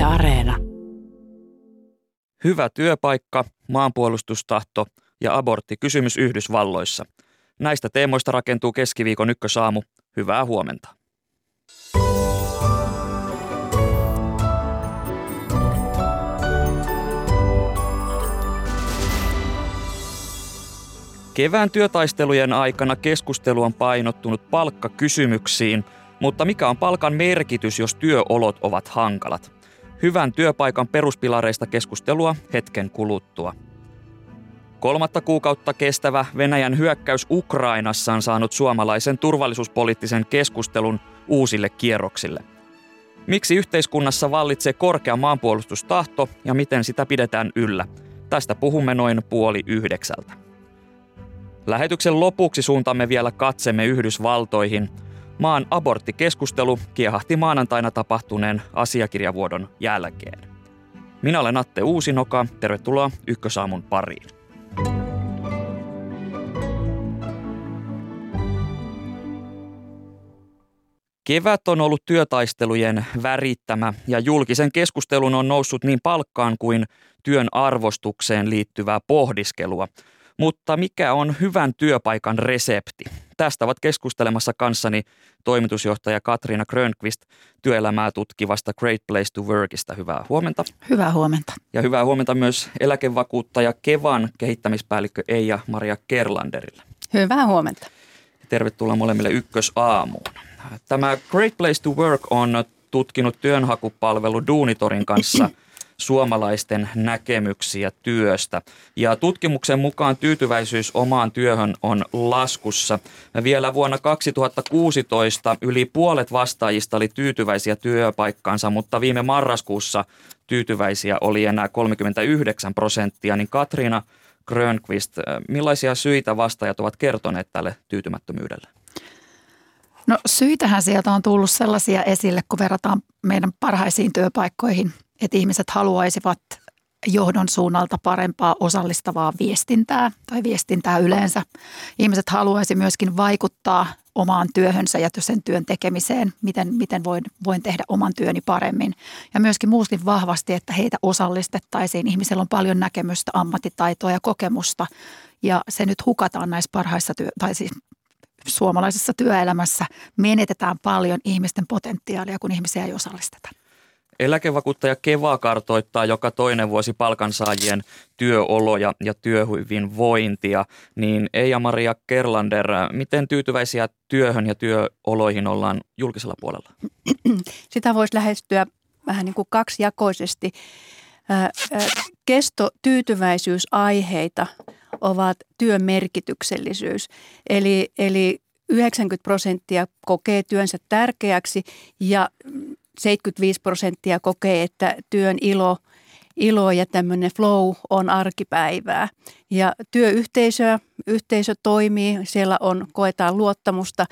Yle Areena. Hyvä työpaikka, maanpuolustustahto ja abortti kysymys Yhdysvalloissa. Näistä teemoista rakentuu keskiviikon ykkösaamu. Hyvää huomenta. Kevään työtaistelujen aikana keskustelu on painottunut palkkakysymyksiin, mutta mikä on palkan merkitys, jos työolot ovat hankalat? Hyvän työpaikan peruspilareista keskustelua hetken kuluttua. Kolmatta kuukautta kestävä Venäjän hyökkäys Ukrainassa on saanut suomalaisen turvallisuuspoliittisen keskustelun uusille kierroksille. Miksi yhteiskunnassa vallitsee korkea maanpuolustustahto ja miten sitä pidetään yllä? Tästä puhumme noin puoli yhdeksältä. Lähetyksen lopuksi suuntamme vielä katsemme Yhdysvaltoihin. Maan aborttikeskustelu kiehahti maanantaina tapahtuneen asiakirjavuodon jälkeen. Minä olen Atte Uusinoka. Tervetuloa Ykkösaamun pariin. Kevät on ollut työtaistelujen värittämä ja julkisen keskustelun on noussut niin palkkaan kuin työn arvostukseen liittyvää pohdiskelua – mutta mikä on hyvän työpaikan resepti? Tästä ovat keskustelemassa kanssani toimitusjohtaja Katriina Grönqvist työelämää tutkivasta Great Place to Workista. Hyvää huomenta. Hyvää huomenta. Ja hyvää huomenta myös eläkevakuuttaja Kevan kehittämispäällikkö Eija-Maria Kerlanderille. Hyvää huomenta. Tervetuloa molemmille ykkösaamuun. Tämä Great Place to Work on tutkinut työnhakupalvelu Duunitorin kanssa – suomalaisten näkemyksiä työstä. Ja tutkimuksen mukaan tyytyväisyys omaan työhön on laskussa. Vielä vuonna 2016 yli puolet vastaajista oli tyytyväisiä työpaikkaansa, mutta viime marraskuussa tyytyväisiä oli enää 39 prosenttia. Niin Katriina Grönqvist, millaisia syitä vastaajat ovat kertoneet tälle tyytymättömyydelle? No syitähän sieltä on tullut sellaisia esille, kun verrataan meidän parhaisiin työpaikkoihin – että ihmiset haluaisivat johdon suunnalta parempaa osallistavaa viestintää tai viestintää yleensä. Ihmiset haluaisi myöskin vaikuttaa omaan työhönsä ja sen työn tekemiseen, miten, miten voin, voin tehdä oman työni paremmin. Ja myöskin muuskin vahvasti, että heitä osallistettaisiin. Ihmisellä on paljon näkemystä, ammattitaitoa ja kokemusta ja se nyt hukataan näissä parhaissa työ, tai siis suomalaisessa työelämässä. Menetetään paljon ihmisten potentiaalia, kun ihmisiä ei osallisteta. Eläkevakuuttaja Keva kartoittaa joka toinen vuosi palkansaajien työoloja ja työhyvinvointia. Niin Eija-Maria Kerlander, miten tyytyväisiä työhön ja työoloihin ollaan julkisella puolella? Sitä voisi lähestyä vähän niin kuin kaksijakoisesti. Kesto, tyytyväisyysaiheita ovat työn merkityksellisyys. Eli, eli 90 prosenttia kokee työnsä tärkeäksi ja 75 prosenttia kokee, että työn ilo, ilo ja tämmöinen flow on arkipäivää. Ja työyhteisö yhteisö toimii, siellä on, koetaan luottamusta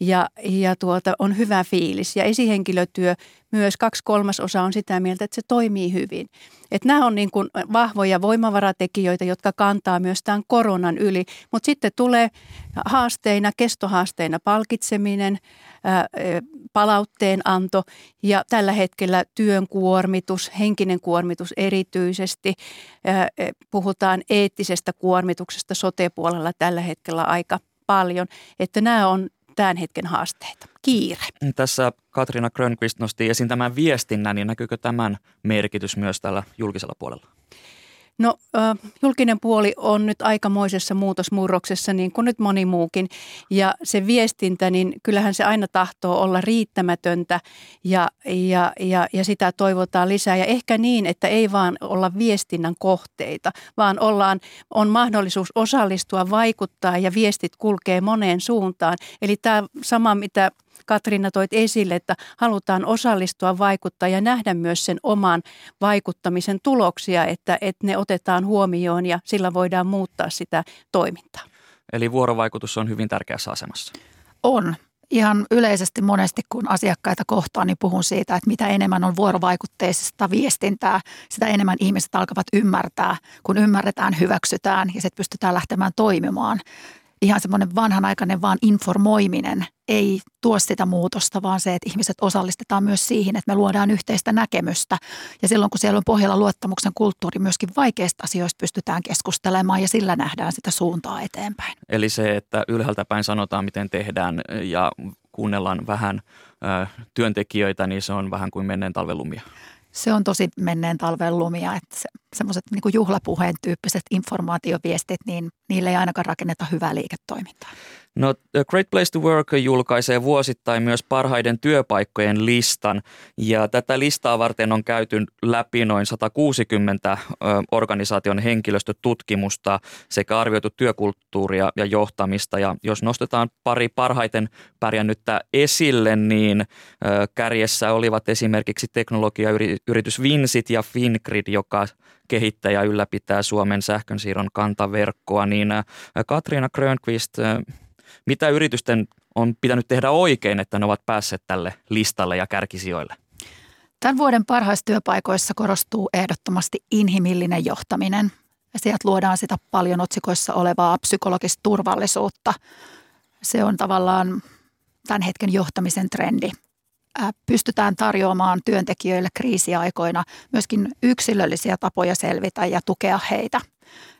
ja, ja tuota, on hyvä fiilis. Ja esihenkilötyö myös kaksi kolmasosa on sitä mieltä, että se toimii hyvin. Että nämä on niin kuin vahvoja voimavaratekijöitä, jotka kantaa myös tämän koronan yli. Mutta sitten tulee haasteina, kestohaasteina palkitseminen, palautteen anto ja tällä hetkellä työn kuormitus, henkinen kuormitus erityisesti. Puhutaan eettisestä kuormituksesta sote-puolella tällä hetkellä aika paljon, että nämä on tämän hetken haasteita. Kiire. Tässä Katriina Grönqvist nosti esiin tämän viestinnän, niin näkyykö tämän merkitys myös tällä julkisella puolella? No julkinen puoli on nyt aikamoisessa muutosmurroksessa niin kuin nyt moni muukin ja se viestintä, niin kyllähän se aina tahtoo olla riittämätöntä ja, ja, ja, ja sitä toivotaan lisää ja ehkä niin, että ei vaan olla viestinnän kohteita, vaan ollaan, on mahdollisuus osallistua, vaikuttaa ja viestit kulkee moneen suuntaan. Eli tämä sama, mitä Katriina toit esille, että halutaan osallistua, vaikuttaa ja nähdä myös sen oman vaikuttamisen tuloksia, että, että ne otetaan huomioon ja sillä voidaan muuttaa sitä toimintaa. Eli vuorovaikutus on hyvin tärkeässä asemassa. On. Ihan yleisesti monesti, kun asiakkaita kohtaan, niin puhun siitä, että mitä enemmän on vuorovaikutteisesta viestintää, sitä enemmän ihmiset alkavat ymmärtää. Kun ymmärretään, hyväksytään ja sitten pystytään lähtemään toimimaan ihan semmoinen vanhanaikainen vaan informoiminen ei tuo sitä muutosta, vaan se, että ihmiset osallistetaan myös siihen, että me luodaan yhteistä näkemystä. Ja silloin, kun siellä on pohjalla luottamuksen kulttuuri, myöskin vaikeista asioista pystytään keskustelemaan ja sillä nähdään sitä suuntaa eteenpäin. Eli se, että ylhäältä päin sanotaan, miten tehdään ja kuunnellaan vähän ö, työntekijöitä, niin se on vähän kuin menneen talven lumia. Se on tosi menneen talven lumia, että se, semmoiset niin juhlapuheen tyyppiset informaatioviestit, niin niille ei ainakaan rakenneta hyvää liiketoimintaa. No Great Place to Work julkaisee vuosittain myös parhaiden työpaikkojen listan. Ja tätä listaa varten on käyty läpi noin 160 organisaation henkilöstötutkimusta sekä arvioitu työkulttuuria ja johtamista. Ja jos nostetaan pari parhaiten pärjännyttä esille, niin kärjessä olivat esimerkiksi teknologiayritys Vinsit ja Fingrid, joka kehittää ja ylläpitää Suomen sähkönsiirron kantaverkkoa, niin Katriina Grönqvist, mitä yritysten on pitänyt tehdä oikein, että ne ovat päässeet tälle listalle ja kärkisijoille? Tämän vuoden parhaissa työpaikoissa korostuu ehdottomasti inhimillinen johtaminen. Ja sieltä luodaan sitä paljon otsikoissa olevaa psykologista turvallisuutta. Se on tavallaan tämän hetken johtamisen trendi. Pystytään tarjoamaan työntekijöille kriisiaikoina myöskin yksilöllisiä tapoja selvitä ja tukea heitä –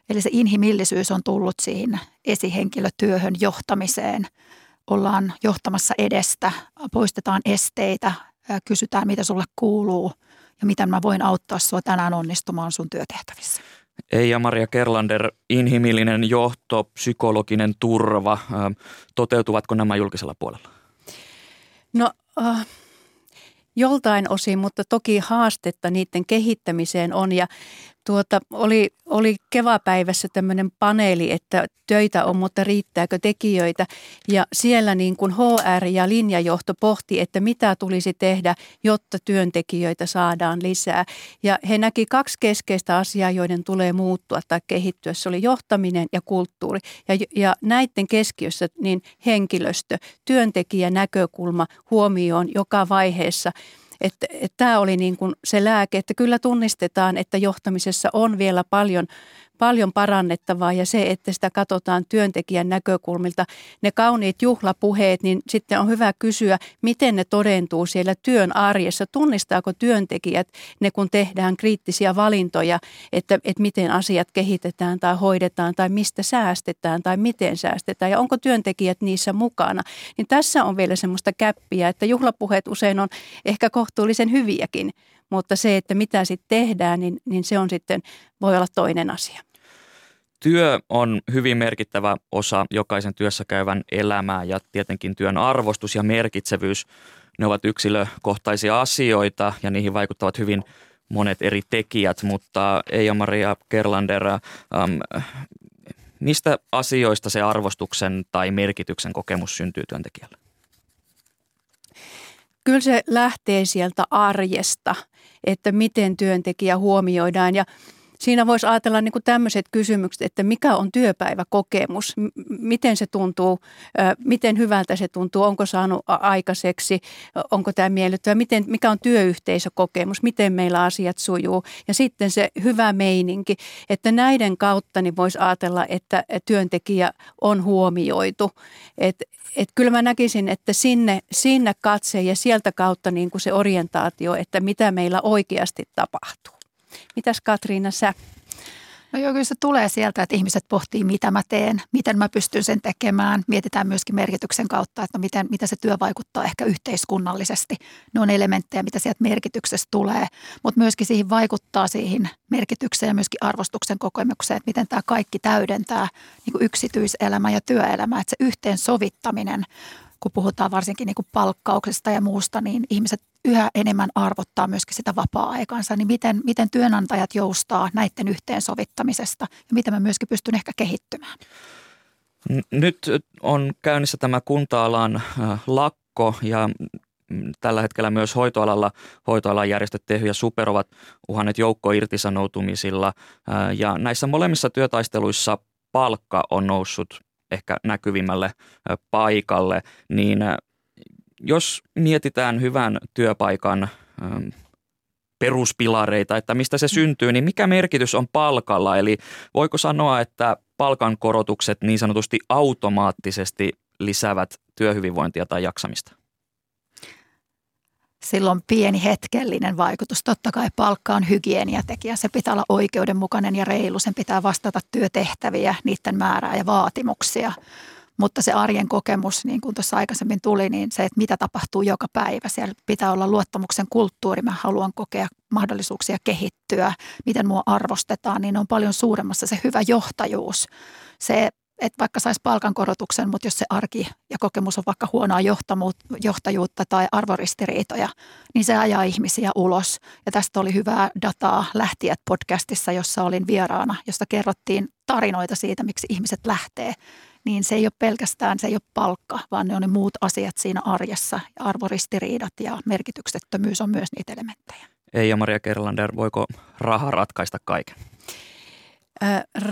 Eli se inhimillisyys on tullut siihen esihenkilötyöhön johtamiseen. Ollaan johtamassa edestä, poistetaan esteitä, kysytään mitä sulle kuuluu ja miten mä voin auttaa sua tänään onnistumaan sun työtehtävissä. Eija-Maria Kerlander, inhimillinen johto, psykologinen turva, toteutuvatko nämä julkisella puolella? No äh, joltain osin, mutta toki haastetta niiden kehittämiseen on ja tuota, oli, oli keväpäivässä tämmöinen paneeli, että töitä on, mutta riittääkö tekijöitä. Ja siellä niin kuin HR ja linjajohto pohti, että mitä tulisi tehdä, jotta työntekijöitä saadaan lisää. Ja he näki kaksi keskeistä asiaa, joiden tulee muuttua tai kehittyä. Se oli johtaminen ja kulttuuri. Ja, ja näiden keskiössä niin henkilöstö, työntekijän näkökulma huomioon joka vaiheessa – että, että tämä oli niin kuin se lääke, että kyllä tunnistetaan, että johtamisessa on vielä paljon paljon parannettavaa ja se, että sitä katsotaan työntekijän näkökulmilta. Ne kauniit juhlapuheet, niin sitten on hyvä kysyä, miten ne todentuu siellä työn arjessa. Tunnistaako työntekijät ne, kun tehdään kriittisiä valintoja, että, että miten asiat kehitetään tai hoidetaan tai mistä säästetään tai miten säästetään ja onko työntekijät niissä mukana. Niin tässä on vielä semmoista käppiä, että juhlapuheet usein on ehkä kohtuullisen hyviäkin, mutta se, että mitä sitten tehdään, niin, niin se on sitten, voi olla toinen asia. Työ on hyvin merkittävä osa jokaisen työssä käyvän elämää ja tietenkin työn arvostus ja merkitsevyys, ne ovat yksilökohtaisia asioita ja niihin vaikuttavat hyvin monet eri tekijät, mutta Eija-Maria Kerlander, ähm, mistä asioista se arvostuksen tai merkityksen kokemus syntyy työntekijälle? Kyllä se lähtee sieltä arjesta, että miten työntekijä huomioidaan. Ja Siinä voisi ajatella niin kuin tämmöiset kysymykset, että mikä on työpäiväkokemus, miten se tuntuu, miten hyvältä se tuntuu, onko saanut aikaiseksi, onko tämä miellyttävä, miten, mikä on työyhteisökokemus, miten meillä asiat sujuu? Ja sitten se hyvä meininki, että näiden kautta niin voisi ajatella, että työntekijä on huomioitu. Et, et kyllä mä näkisin, että sinne, sinne katse ja sieltä kautta niin kuin se orientaatio, että mitä meillä oikeasti tapahtuu. Mitäs Katriina sä? No joo, kyllä se tulee sieltä, että ihmiset pohtii, mitä mä teen, miten mä pystyn sen tekemään. Mietitään myöskin merkityksen kautta, että miten, mitä se työ vaikuttaa ehkä yhteiskunnallisesti. Ne on elementtejä, mitä sieltä merkityksestä tulee, mutta myöskin siihen vaikuttaa siihen merkitykseen ja myöskin arvostuksen kokemukseen, että miten tämä kaikki täydentää niin yksityiselämä ja työelämä. Että se yhteensovittaminen kun puhutaan varsinkin niin kuin palkkauksesta ja muusta, niin ihmiset yhä enemmän arvottaa myöskin sitä vapaa-aikansa. Niin miten, miten työnantajat joustaa näiden yhteensovittamisesta ja miten mä myöskin pystyn ehkä kehittymään? Nyt on käynnissä tämä kunta-alan lakko ja tällä hetkellä myös hoitoalalla hoitoalan järjestöt Tehy ja Super ovat uhanneet joukko irtisanoutumisilla ja näissä molemmissa työtaisteluissa palkka on noussut ehkä näkyvimmälle paikalle, niin jos mietitään hyvän työpaikan peruspilareita, että mistä se syntyy, niin mikä merkitys on palkalla? Eli voiko sanoa, että palkankorotukset niin sanotusti automaattisesti lisäävät työhyvinvointia tai jaksamista? Silloin pieni hetkellinen vaikutus. Totta kai palkka on hygieniatekijä. Se pitää olla oikeudenmukainen ja reilu. Sen pitää vastata työtehtäviä, niiden määrää ja vaatimuksia. Mutta se arjen kokemus, niin kuin tuossa aikaisemmin tuli, niin se, että mitä tapahtuu joka päivä. Siellä pitää olla luottamuksen kulttuuri. Mä haluan kokea mahdollisuuksia kehittyä, miten mua arvostetaan, niin on paljon suuremmassa se hyvä johtajuus. Se, että vaikka saisi palkankorotuksen, mutta jos se arki ja kokemus on vaikka huonoa johtajuutta tai arvoristiriitoja, niin se ajaa ihmisiä ulos. Ja tästä oli hyvää dataa Lähtijät podcastissa, jossa olin vieraana, josta kerrottiin tarinoita siitä, miksi ihmiset lähtee niin se ei ole pelkästään, se ei ole palkka, vaan ne on ne muut asiat siinä arjessa. Ja arvoristiriidat ja merkityksettömyys on myös niitä elementtejä. Ei ja Maria Kerlander, voiko raha ratkaista kaiken?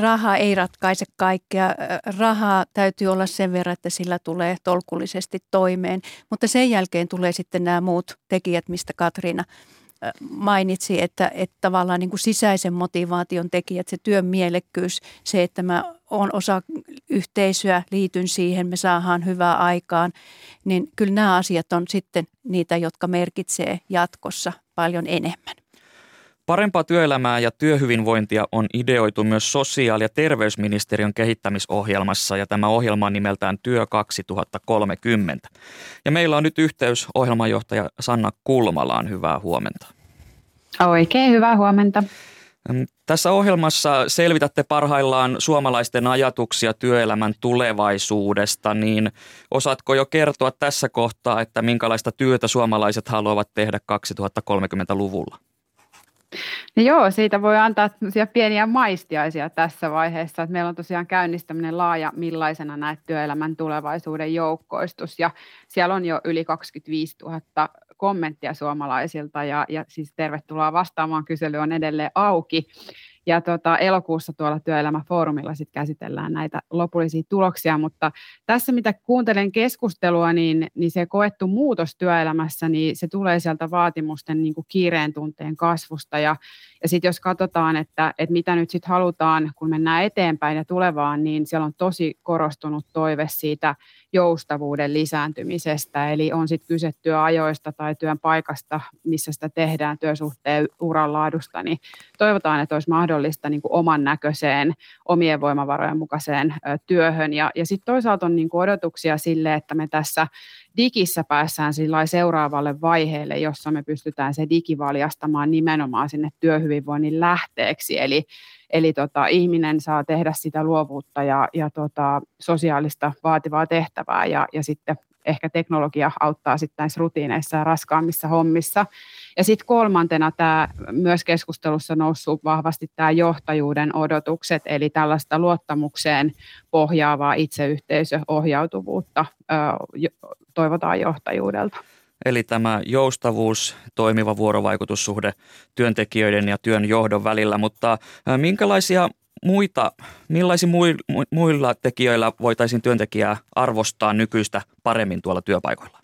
Raha ei ratkaise kaikkea. Rahaa täytyy olla sen verran, että sillä tulee tolkullisesti toimeen, mutta sen jälkeen tulee sitten nämä muut tekijät, mistä Katriina mainitsi, että, että tavallaan niin kuin sisäisen motivaation tekijät, se työn mielekkyys, se, että mä oon osa yhteisöä, liityn siihen, me saadaan hyvää aikaan, niin kyllä nämä asiat on sitten niitä, jotka merkitsee jatkossa paljon enemmän. Parempaa työelämää ja työhyvinvointia on ideoitu myös sosiaali- ja terveysministeriön kehittämisohjelmassa ja tämä ohjelma on nimeltään Työ 2030. Ja meillä on nyt yhteys ohjelmanjohtaja Sanna Kulmalaan. Hyvää huomenta. Oikein hyvää huomenta. Tässä ohjelmassa selvitätte parhaillaan suomalaisten ajatuksia työelämän tulevaisuudesta, niin osaatko jo kertoa tässä kohtaa, että minkälaista työtä suomalaiset haluavat tehdä 2030-luvulla? No joo, siitä voi antaa pieniä maistiaisia tässä vaiheessa. Että meillä on tosiaan käynnistäminen laaja, millaisena näet työelämän tulevaisuuden joukkoistus. Ja siellä on jo yli 25 000 kommenttia suomalaisilta ja, ja siis tervetuloa vastaamaan. Kysely on edelleen auki. Ja tota, elokuussa tuolla työelämäfoorumilla sit käsitellään näitä lopullisia tuloksia, mutta tässä mitä kuuntelen keskustelua, niin, niin se koettu muutos työelämässä, niin se tulee sieltä vaatimusten niin kuin kiireen tunteen kasvusta. Ja, ja sitten jos katsotaan, että, että mitä nyt sitten halutaan, kun mennään eteenpäin ja tulevaan, niin siellä on tosi korostunut toive siitä joustavuuden lisääntymisestä. Eli on sitten kyse työajoista tai työn paikasta, missä sitä tehdään, työsuhteen uran laadusta, niin toivotaan, että olisi mahdollista niin kuin oman näköiseen, omien voimavarojen mukaiseen työhön. Ja, ja sitten toisaalta on niin kuin odotuksia sille, että me tässä digissä päässään seuraavalle vaiheelle, jossa me pystytään se digi valjastamaan nimenomaan sinne työhyvinvoinnin lähteeksi. Eli, eli tota, ihminen saa tehdä sitä luovuutta ja, ja tota, sosiaalista vaativaa tehtävää ja, ja sitten ehkä teknologia auttaa sitten näissä rutiineissa ja raskaammissa hommissa. Ja sitten kolmantena tämä myös keskustelussa noussut vahvasti tämä johtajuuden odotukset, eli tällaista luottamukseen pohjaavaa itseyhteisöohjautuvuutta toivotaan johtajuudelta. Eli tämä joustavuus, toimiva vuorovaikutussuhde työntekijöiden ja työn johdon välillä, mutta minkälaisia muita, millaisia muilla tekijöillä voitaisiin työntekijää arvostaa nykyistä paremmin tuolla työpaikoilla?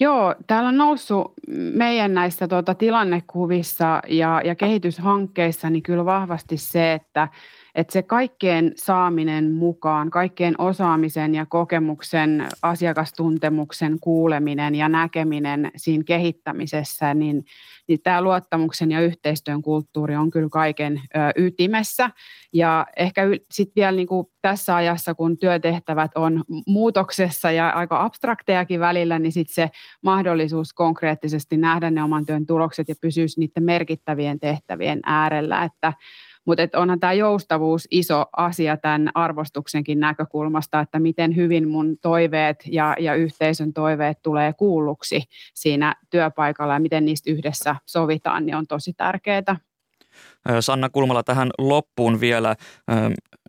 Joo, täällä on noussut meidän näissä tuota, tilannekuvissa ja, ja kehityshankkeissa niin kyllä vahvasti se, että että se kaikkeen saaminen mukaan, kaikkeen osaamisen ja kokemuksen, asiakastuntemuksen kuuleminen ja näkeminen siinä kehittämisessä, niin, niin tämä luottamuksen ja yhteistyön kulttuuri on kyllä kaiken ö, ytimessä. Ja ehkä sitten vielä niin kuin tässä ajassa, kun työtehtävät on muutoksessa ja aika abstraktejakin välillä, niin sitten se mahdollisuus konkreettisesti nähdä ne oman työn tulokset ja pysyä niiden merkittävien tehtävien äärellä, että mutta onhan tämä joustavuus iso asia tämän arvostuksenkin näkökulmasta, että miten hyvin mun toiveet ja, ja yhteisön toiveet tulee kuulluksi siinä työpaikalla ja miten niistä yhdessä sovitaan, niin on tosi tärkeää. Sanna Kulmala tähän loppuun vielä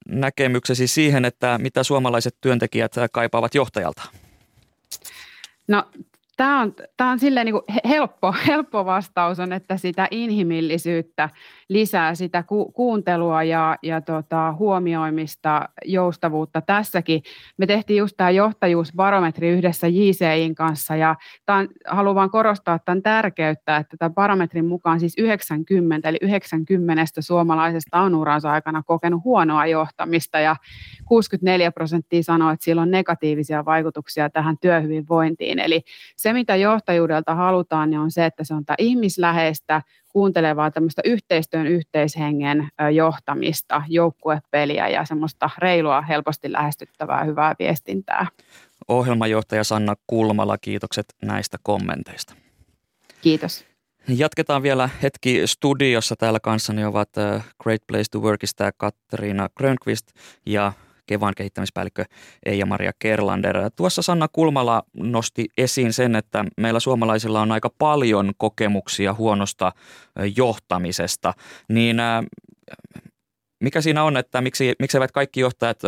näkemyksesi siihen, että mitä suomalaiset työntekijät kaipaavat johtajalta? No tämä on, tämä on silleen niin kuin helppo, helppo vastaus on, että sitä inhimillisyyttä lisää sitä ku, kuuntelua ja, ja tota, huomioimista, joustavuutta tässäkin. Me tehtiin just tämä johtajuusbarometri yhdessä JCIin kanssa ja tämän, haluan vain korostaa tämän tärkeyttä, että tämän barometrin mukaan siis 90, eli 90 suomalaisesta on uransa aikana kokenut huonoa johtamista ja 64 prosenttia sanoo, että sillä on negatiivisia vaikutuksia tähän työhyvinvointiin. Eli se, mitä johtajuudelta halutaan, niin on se, että se on tämä ihmisläheistä, kuuntelevaa tämmöistä yhteistyön yhteishengen johtamista, joukkuepeliä ja semmoista reilua, helposti lähestyttävää, hyvää viestintää. Ohjelmajohtaja Sanna Kulmala, kiitokset näistä kommenteista. Kiitos. Jatketaan vielä hetki studiossa. Täällä kanssani ovat Great Place to Workista Katriina Grönqvist ja Kevan kehittämispäällikkö Eija-Maria Kerlander. Tuossa Sanna Kulmala nosti esiin sen, että meillä suomalaisilla on aika paljon kokemuksia huonosta johtamisesta. Niin mikä siinä on, että miksi, miksi eivät kaikki johtajat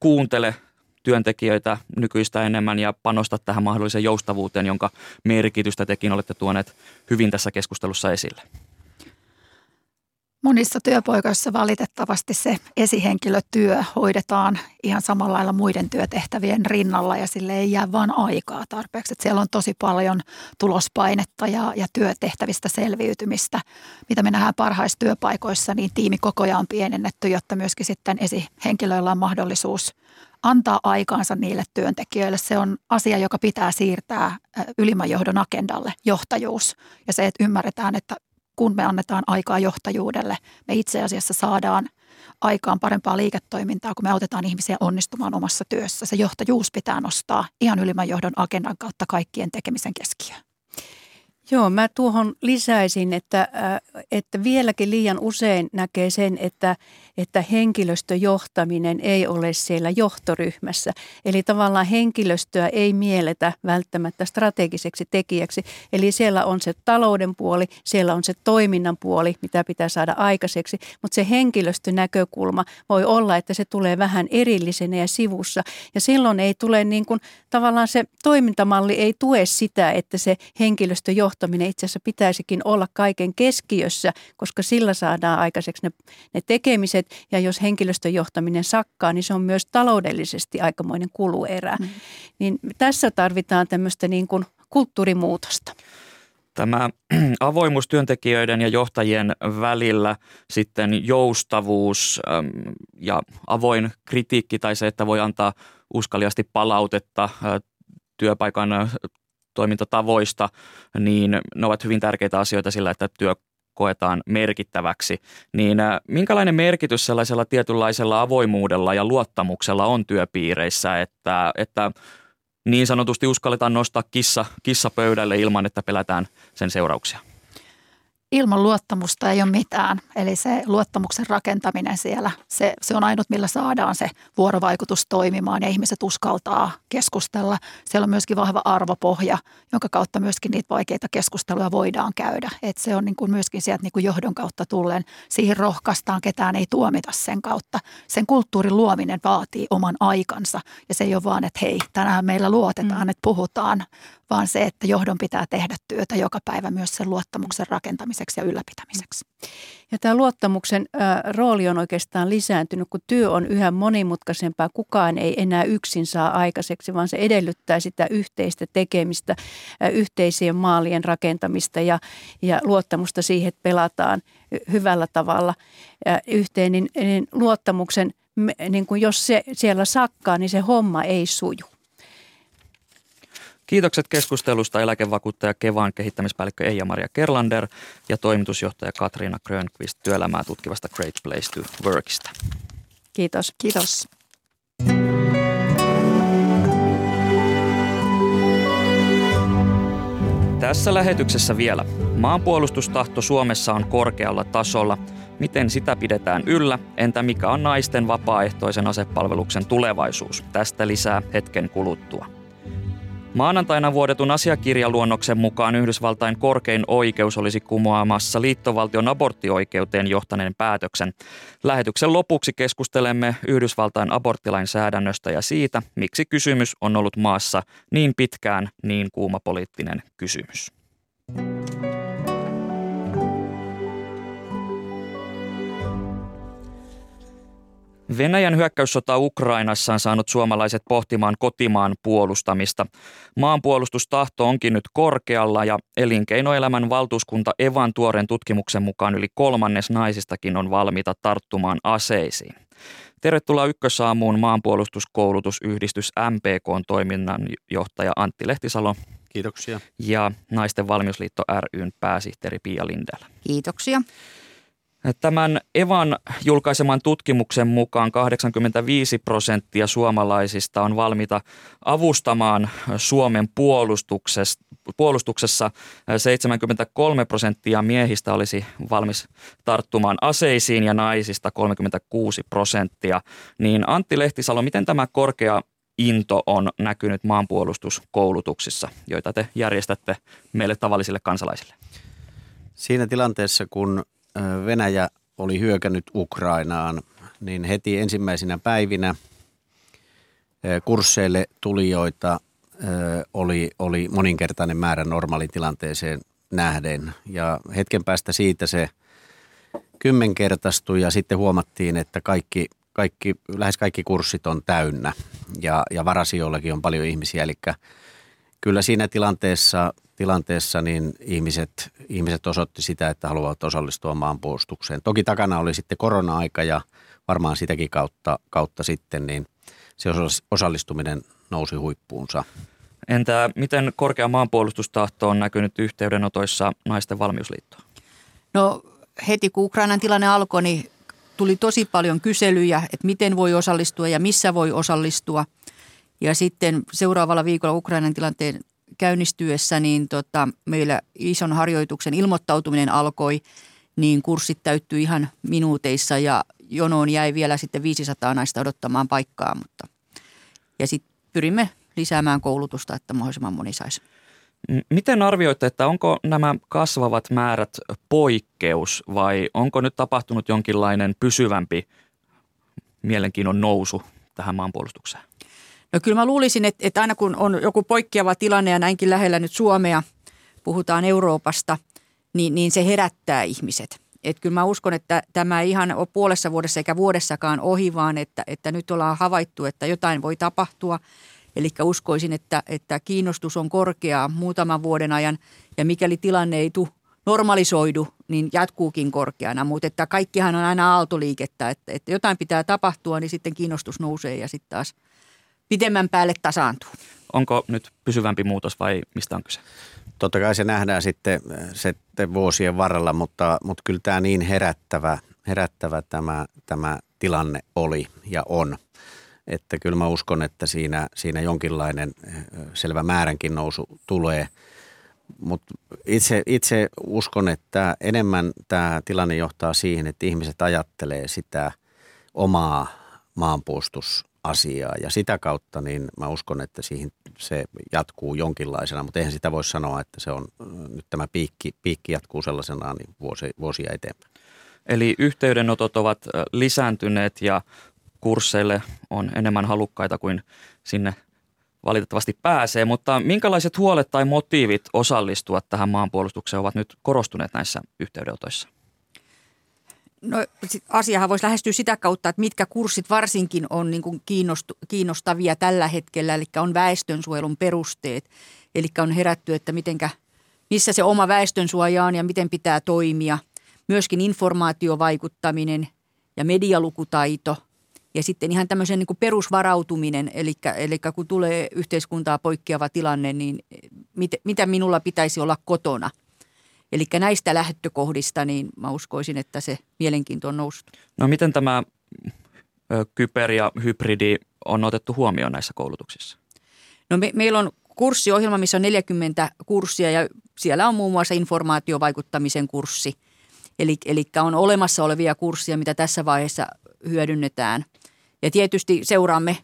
kuuntele työntekijöitä nykyistä enemmän ja panosta tähän mahdolliseen joustavuuteen, jonka merkitystä tekin olette tuoneet hyvin tässä keskustelussa esille? Monissa työpaikoissa valitettavasti se esihenkilötyö hoidetaan ihan samalla lailla muiden työtehtävien rinnalla ja sille ei jää vaan aikaa tarpeeksi. Että siellä on tosi paljon tulospainetta ja, ja työtehtävistä selviytymistä. Mitä me nähdään parhaissa työpaikoissa, niin tiimikokoja on pienennetty, jotta myöskin sitten esihenkilöillä on mahdollisuus antaa aikaansa niille työntekijöille. Se on asia, joka pitää siirtää ylimmän johdon agendalle, johtajuus. Ja se, että ymmärretään, että kun me annetaan aikaa johtajuudelle, me itse asiassa saadaan aikaan parempaa liiketoimintaa, kun me autetaan ihmisiä onnistumaan omassa työssä. Se johtajuus pitää nostaa ihan ylimmän johdon agendan kautta kaikkien tekemisen keskiöön. Joo, mä tuohon lisäisin, että, äh, että vieläkin liian usein näkee sen, että, että henkilöstöjohtaminen ei ole siellä johtoryhmässä. Eli tavallaan henkilöstöä ei mielletä välttämättä strategiseksi tekijäksi. Eli siellä on se talouden puoli, siellä on se toiminnan puoli, mitä pitää saada aikaiseksi. Mutta se henkilöstönäkökulma voi olla, että se tulee vähän erillisenä ja sivussa. Ja silloin ei tule niin kuin, tavallaan se toimintamalli ei tue sitä, että se henkilöstöjohtaminen johtaminen itse asiassa pitäisikin olla kaiken keskiössä, koska sillä saadaan aikaiseksi ne, ne tekemiset. Ja jos henkilöstön johtaminen sakkaa, niin se on myös taloudellisesti aikamoinen kuluerä. Mm. Niin tässä tarvitaan tämmöistä niin kuin kulttuurimuutosta tämä avoimuus työntekijöiden ja johtajien välillä, sitten joustavuus ja avoin kritiikki tai se, että voi antaa uskaliasti palautetta työpaikan toimintatavoista, niin ne ovat hyvin tärkeitä asioita sillä, että työ koetaan merkittäväksi, niin äh, minkälainen merkitys sellaisella tietynlaisella avoimuudella ja luottamuksella on työpiireissä, että, että niin sanotusti uskalletaan nostaa kissa, kissa pöydälle ilman, että pelätään sen seurauksia? Ilman luottamusta ei ole mitään. Eli se luottamuksen rakentaminen siellä, se, se on ainut, millä saadaan se vuorovaikutus toimimaan ja ihmiset uskaltaa keskustella. Siellä on myöskin vahva arvopohja, jonka kautta myöskin niitä vaikeita keskusteluja voidaan käydä. Et se on niin kuin myöskin sieltä niin kuin johdon kautta tulleen. Siihen rohkaistaan, ketään ei tuomita sen kautta. Sen kulttuurin luominen vaatii oman aikansa ja se ei ole vaan, että hei, tänään meillä luotetaan, mm. että puhutaan, vaan se, että johdon pitää tehdä työtä joka päivä myös sen luottamuksen rakentamiseksi ja ylläpitämiseksi. Ja tämä luottamuksen ä, rooli on oikeastaan lisääntynyt, kun työ on yhä monimutkaisempaa. Kukaan ei enää yksin saa aikaiseksi, vaan se edellyttää sitä yhteistä tekemistä, ä, yhteisien maalien rakentamista ja, ja luottamusta siihen, että pelataan hyvällä tavalla ä, yhteen. Niin, niin luottamuksen, niin kun jos se siellä sakkaa, niin se homma ei suju. Kiitokset keskustelusta eläkevakuuttaja Kevan kehittämispäällikkö Eija-Maria Kerlander ja toimitusjohtaja Katriina Grönqvist työelämää tutkivasta Great Place to Workista. Kiitos. Kiitos. Tässä lähetyksessä vielä. Maanpuolustustahto Suomessa on korkealla tasolla. Miten sitä pidetään yllä? Entä mikä on naisten vapaaehtoisen asepalveluksen tulevaisuus? Tästä lisää hetken kuluttua. Maanantaina vuodetun asiakirjaluonnoksen mukaan Yhdysvaltain korkein oikeus olisi kumoamassa liittovaltion aborttioikeuteen johtaneen päätöksen. Lähetyksen lopuksi keskustelemme Yhdysvaltain aborttilainsäädännöstä ja siitä, miksi kysymys on ollut maassa niin pitkään niin kuuma poliittinen kysymys. Venäjän hyökkäyssota Ukrainassa on saanut suomalaiset pohtimaan kotimaan puolustamista. Maanpuolustustahto onkin nyt korkealla ja elinkeinoelämän valtuuskunta Evan tuoren tutkimuksen mukaan yli kolmannes naisistakin on valmiita tarttumaan aseisiin. Tervetuloa Ykkösaamuun maanpuolustuskoulutusyhdistys MPK toiminnan johtaja Antti Lehtisalo. Kiitoksia. Ja Naisten valmiusliitto ryn pääsihteeri Pia Lindellä. Kiitoksia. Tämän Evan julkaiseman tutkimuksen mukaan 85 prosenttia suomalaisista on valmiita avustamaan Suomen puolustuksessa. 73 prosenttia miehistä olisi valmis tarttumaan aseisiin ja naisista 36 prosenttia. Niin Antti Lehtisalo, miten tämä korkea into on näkynyt maanpuolustuskoulutuksissa, joita te järjestätte meille tavallisille kansalaisille? Siinä tilanteessa, kun Venäjä oli hyökännyt Ukrainaan, niin heti ensimmäisinä päivinä kursseille tulijoita oli, oli moninkertainen määrä normaalitilanteeseen nähden. Ja hetken päästä siitä se kymmenkertaistui ja sitten huomattiin, että kaikki, kaikki, lähes kaikki kurssit on täynnä ja, ja varasijoillakin on paljon ihmisiä. Eli kyllä siinä tilanteessa tilanteessa niin ihmiset, ihmiset osoitti sitä, että haluavat osallistua maanpuolustukseen. Toki takana oli sitten korona-aika ja varmaan sitäkin kautta, kautta sitten niin se osallistuminen nousi huippuunsa. Entä miten korkea maanpuolustustahto on näkynyt yhteydenotoissa naisten valmiusliittoon? No heti kun Ukrainan tilanne alkoi, niin tuli tosi paljon kyselyjä, että miten voi osallistua ja missä voi osallistua. Ja sitten seuraavalla viikolla Ukrainan tilanteen käynnistyessä niin tota, meillä ison harjoituksen ilmoittautuminen alkoi, niin kurssit täyttyi ihan minuuteissa ja jonoon jäi vielä sitten 500 naista odottamaan paikkaa. Mutta, ja sitten pyrimme lisäämään koulutusta, että mahdollisimman moni saisi. Miten arvioitte, että onko nämä kasvavat määrät poikkeus vai onko nyt tapahtunut jonkinlainen pysyvämpi mielenkiinnon nousu tähän maanpuolustukseen? No kyllä mä luulisin, että, että aina kun on joku poikkeava tilanne ja näinkin lähellä nyt Suomea, puhutaan Euroopasta, niin, niin se herättää ihmiset. Et kyllä mä uskon, että tämä ei ihan ole puolessa vuodessa eikä vuodessakaan ohi, vaan että, että nyt ollaan havaittu, että jotain voi tapahtua. Eli uskoisin, että, että kiinnostus on korkeaa muutaman vuoden ajan ja mikäli tilanne ei tule normalisoidu, niin jatkuukin korkeana. Mutta että kaikkihan on aina aaltoliikettä, että, että jotain pitää tapahtua, niin sitten kiinnostus nousee ja sitten taas – pidemmän päälle tasaantuu. Onko nyt pysyvämpi muutos vai mistä on kyse? Totta kai se nähdään sitten, sitten vuosien varrella, mutta, mutta kyllä tämä niin herättävä, herättävä tämä, tämä tilanne oli ja on. Että kyllä mä uskon, että siinä, siinä jonkinlainen selvä määränkin nousu tulee. Mutta itse, itse uskon, että enemmän tämä tilanne johtaa siihen, että ihmiset ajattelee sitä omaa maanpuolustus asiaa ja sitä kautta niin mä uskon, että siihen se jatkuu jonkinlaisena, mutta eihän sitä voi sanoa, että se on nyt tämä piikki, piikki jatkuu sellaisena niin vuosi, vuosia eteenpäin. Eli yhteydenotot ovat lisääntyneet ja kursseille on enemmän halukkaita kuin sinne valitettavasti pääsee, mutta minkälaiset huolet tai motiivit osallistua tähän maanpuolustukseen ovat nyt korostuneet näissä yhteydenotoissa? No asiahan voisi lähestyä sitä kautta, että mitkä kurssit varsinkin on niin kuin kiinnostavia tällä hetkellä, eli on väestönsuojelun perusteet. Eli on herätty, että mitenkä, missä se oma väestönsuoja on ja miten pitää toimia. Myöskin informaatiovaikuttaminen ja medialukutaito ja sitten ihan tämmöisen niin perusvarautuminen, eli, eli kun tulee yhteiskuntaa poikkeava tilanne, niin mit, mitä minulla pitäisi olla kotona – Eli näistä lähtökohdista niin mä uskoisin, että se mielenkiinto on noussut. No miten tämä kyber ja hybridi on otettu huomioon näissä koulutuksissa? No me, meillä on kurssiohjelma, missä on 40 kurssia ja siellä on muun muassa informaatiovaikuttamisen kurssi. Eli, eli on olemassa olevia kursseja, mitä tässä vaiheessa hyödynnetään. Ja tietysti seuraamme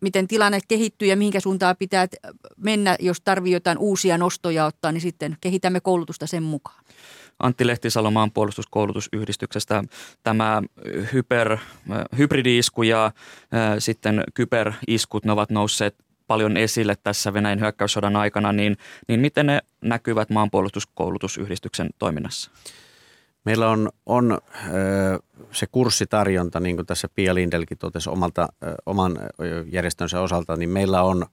miten tilanne kehittyy ja mihinkä suuntaan pitää mennä, jos tarvii jotain uusia nostoja ottaa, niin sitten kehitämme koulutusta sen mukaan. Antti Lehtisalo maanpuolustuskoulutusyhdistyksestä. Tämä hyper, hybridiisku ja sitten kyberiskut, ne ovat nousseet paljon esille tässä Venäjän hyökkäyssodan aikana, niin, niin miten ne näkyvät maanpuolustuskoulutusyhdistyksen toiminnassa? Meillä on, on se kurssitarjonta, niin kuin tässä Pia Lindelkin totesi omalta, oman järjestönsä osalta, niin meillä on,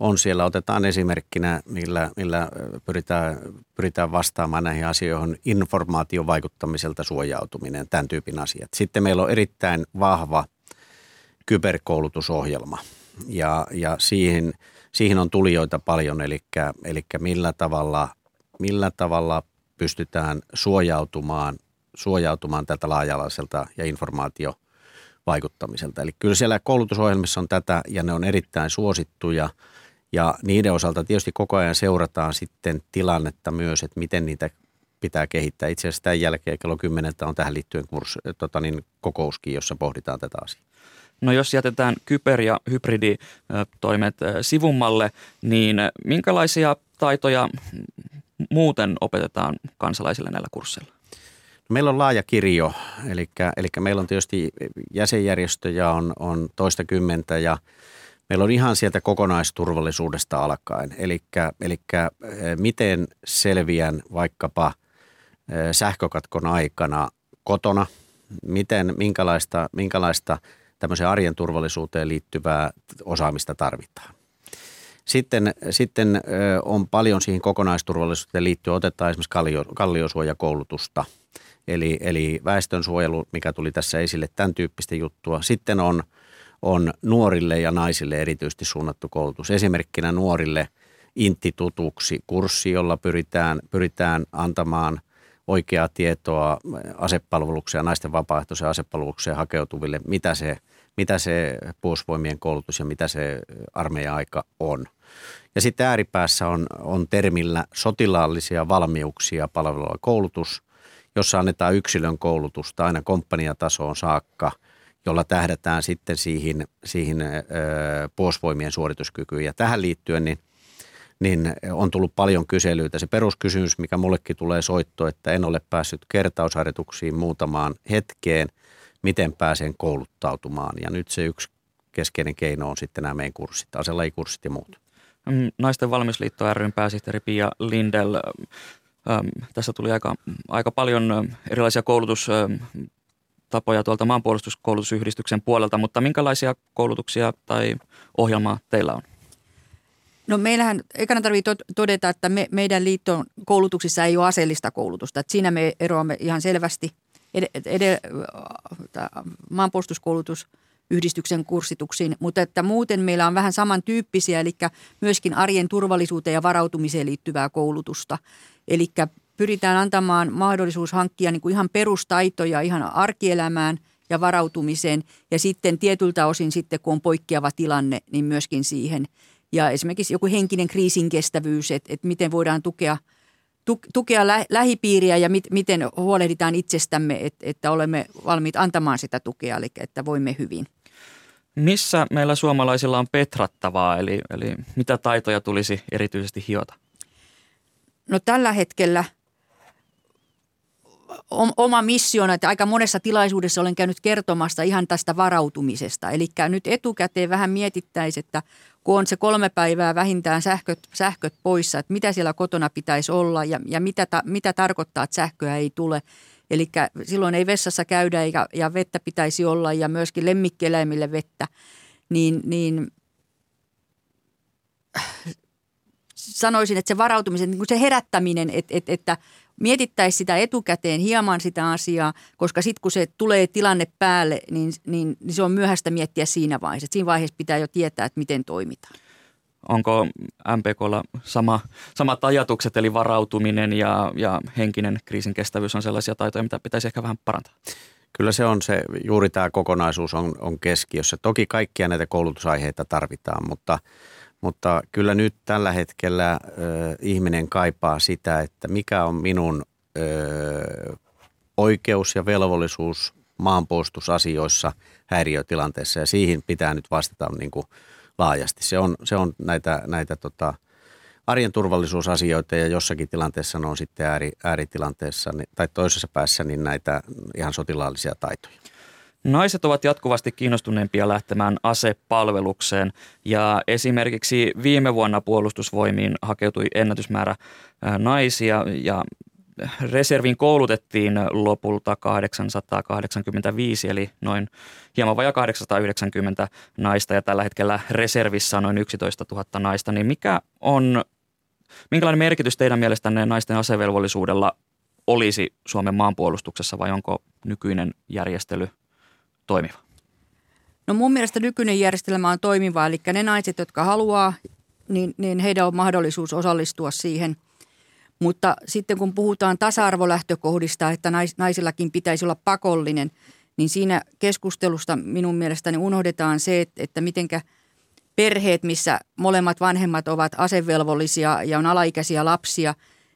on siellä, otetaan esimerkkinä, millä, millä pyritään, pyritään vastaamaan näihin asioihin, informaatiovaikuttamiselta suojautuminen, tämän tyypin asiat. Sitten meillä on erittäin vahva kyberkoulutusohjelma ja, ja siihen, siihen on tulijoita paljon, eli, eli millä tavalla, millä tavalla pystytään suojautumaan, suojautumaan tältä laajalaiselta ja informaatio vaikuttamiselta. Eli kyllä siellä koulutusohjelmissa on tätä ja ne on erittäin suosittuja ja niiden osalta tietysti koko ajan seurataan sitten tilannetta myös, että miten niitä pitää kehittää. Itse asiassa tämän jälkeen kello 10 on tähän liittyen kurs, tota niin, kokouskin, jossa pohditaan tätä asiaa. No jos jätetään kyber- ja hybriditoimet sivummalle, niin minkälaisia taitoja muuten opetetaan kansalaisille näillä kursseilla? No, meillä on laaja kirjo, eli, eli meillä on tietysti jäsenjärjestöjä on, on toista kymmentä ja meillä on ihan sieltä kokonaisturvallisuudesta alkaen. Eli, eli miten selviän vaikkapa sähkökatkon aikana kotona, miten, minkälaista, minkälaista tämmöiseen arjen turvallisuuteen liittyvää osaamista tarvitaan. Sitten, sitten on paljon siihen kokonaisturvallisuuteen liittyen, otetaan esimerkiksi kallio, kalliosuojakoulutusta, eli, eli väestönsuojelu, mikä tuli tässä esille, tämän tyyppistä juttua. Sitten on, on nuorille ja naisille erityisesti suunnattu koulutus. Esimerkkinä nuorille Intti tutuksi kurssi, jolla pyritään, pyritään antamaan oikeaa tietoa asepalvelukseen naisten vapaaehtoiseen asepalvelukseen hakeutuville, mitä se, mitä se puolustusvoimien koulutus ja mitä se armeija-aika on. Ja sitten ääripäässä on, on termillä sotilaallisia valmiuksia palveleva koulutus, jossa annetaan yksilön koulutusta aina komppaniatasoon saakka, jolla tähdätään sitten siihen, siihen ö, suorituskykyyn. Ja tähän liittyen niin, niin on tullut paljon kyselyitä. Se peruskysymys, mikä mullekin tulee soitto, että en ole päässyt kertausharjoituksiin muutamaan hetkeen, miten pääsen kouluttautumaan. Ja nyt se yksi keskeinen keino on sitten nämä meidän kurssit, aselajikurssit ja muut. Mm, Naisten valmisliitto ryn pääsihteeri Pia Lindell. Tässä tuli aika, aika paljon erilaisia koulutustapoja tuolta maanpuolustuskoulutusyhdistyksen puolelta, mutta minkälaisia koulutuksia tai ohjelmaa teillä on? No meillähän, ekana tarvitsee todeta, että me, meidän liiton koulutuksissa ei ole aseellista koulutusta. Että siinä me eroamme ihan selvästi. Ed, ed, ed, maanpuolustuskoulutus – yhdistyksen kurssituksiin, mutta että muuten meillä on vähän samantyyppisiä, eli myöskin arjen turvallisuuteen ja varautumiseen liittyvää koulutusta. Eli pyritään antamaan mahdollisuus hankkia niin kuin ihan perustaitoja ihan arkielämään ja varautumiseen ja sitten tietyltä osin sitten, kun on poikkeava tilanne, niin myöskin siihen. Ja esimerkiksi joku henkinen kriisin kestävyys, että, että miten voidaan tukea – tukea lä- lähipiiriä ja mit, miten huolehditaan itsestämme, että, että olemme valmiit antamaan sitä tukea, eli että voimme hyvin. Missä meillä suomalaisilla on petrattavaa, eli, eli mitä taitoja tulisi erityisesti hiota? No tällä hetkellä oma missiona, että aika monessa tilaisuudessa olen käynyt kertomasta ihan tästä varautumisesta. Eli nyt etukäteen vähän mietittäisiin, että kun on se kolme päivää vähintään sähköt, sähköt poissa, että mitä siellä kotona pitäisi olla ja, ja mitä, ta, mitä tarkoittaa, että sähköä ei tule. Eli silloin ei vessassa käydä eikä, ja vettä pitäisi olla ja myöskin lemmikkieläimille vettä, niin, niin sanoisin, että se varautumisen, niin se herättäminen, että, että, että mietittäisiin sitä etukäteen hieman sitä asiaa, koska sitten kun se tulee tilanne päälle, niin, niin, niin se on myöhäistä miettiä siinä vaiheessa. Et siinä vaiheessa pitää jo tietää, että miten toimitaan. Onko MPKlla sama, samat ajatukset, eli varautuminen ja, ja henkinen kriisin kestävyys on sellaisia taitoja, mitä pitäisi ehkä vähän parantaa? Kyllä se on se, juuri tämä kokonaisuus on, on keskiössä. Toki kaikkia näitä koulutusaiheita tarvitaan, mutta – mutta kyllä nyt tällä hetkellä ö, ihminen kaipaa sitä, että mikä on minun ö, oikeus ja velvollisuus maanpuolustusasioissa häiriötilanteessa ja siihen pitää nyt vastata niin kuin laajasti. Se on, se on näitä, näitä tota, arjen turvallisuusasioita ja jossakin tilanteessa ne on sitten ääri, ääritilanteessa niin, tai toisessa päässä niin näitä ihan sotilaallisia taitoja. Naiset ovat jatkuvasti kiinnostuneempia lähtemään asepalvelukseen ja esimerkiksi viime vuonna puolustusvoimiin hakeutui ennätysmäärä naisia ja reserviin koulutettiin lopulta 885 eli noin hieman vajaa 890 naista ja tällä hetkellä reservissä on noin 11 000 naista, niin mikä on, minkälainen merkitys teidän mielestänne naisten asevelvollisuudella olisi Suomen maanpuolustuksessa vai onko nykyinen järjestely toimiva? No mun mielestä nykyinen järjestelmä on toimiva, eli ne naiset, jotka haluaa, niin, niin heidän on mahdollisuus osallistua siihen. Mutta sitten kun puhutaan tasa-arvolähtökohdista, että nais, naisillakin pitäisi olla pakollinen, niin siinä keskustelusta minun mielestäni unohdetaan se, että, että mitenkä perheet, missä molemmat vanhemmat ovat asevelvollisia ja on alaikäisiä lapsia,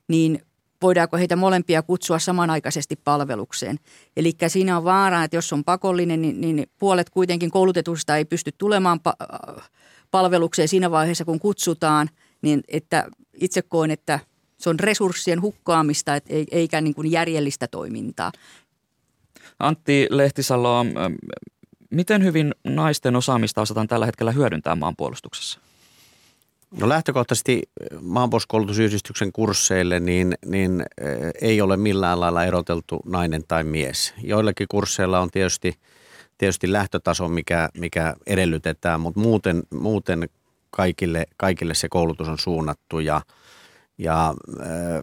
niin voidaanko heitä molempia kutsua samanaikaisesti palvelukseen. Eli siinä on vaara, että jos on pakollinen, niin, niin puolet kuitenkin koulutetusta ei pysty tulemaan pa- palvelukseen siinä vaiheessa, kun kutsutaan, niin että itse koen, että se on resurssien hukkaamista eikä niin kuin järjellistä toimintaa. Antti Lehtisalo, miten hyvin naisten osaamista osataan tällä hetkellä hyödyntää maanpuolustuksessa? No lähtökohtaisesti maanpuolustuskoulutusyhdistyksen kursseille niin, niin eh, ei ole millään lailla eroteltu nainen tai mies. Joillakin kursseilla on tietysti, tietysti lähtötaso, mikä, mikä edellytetään, mutta muuten, muuten kaikille, kaikille se koulutus on suunnattu ja, ja äh,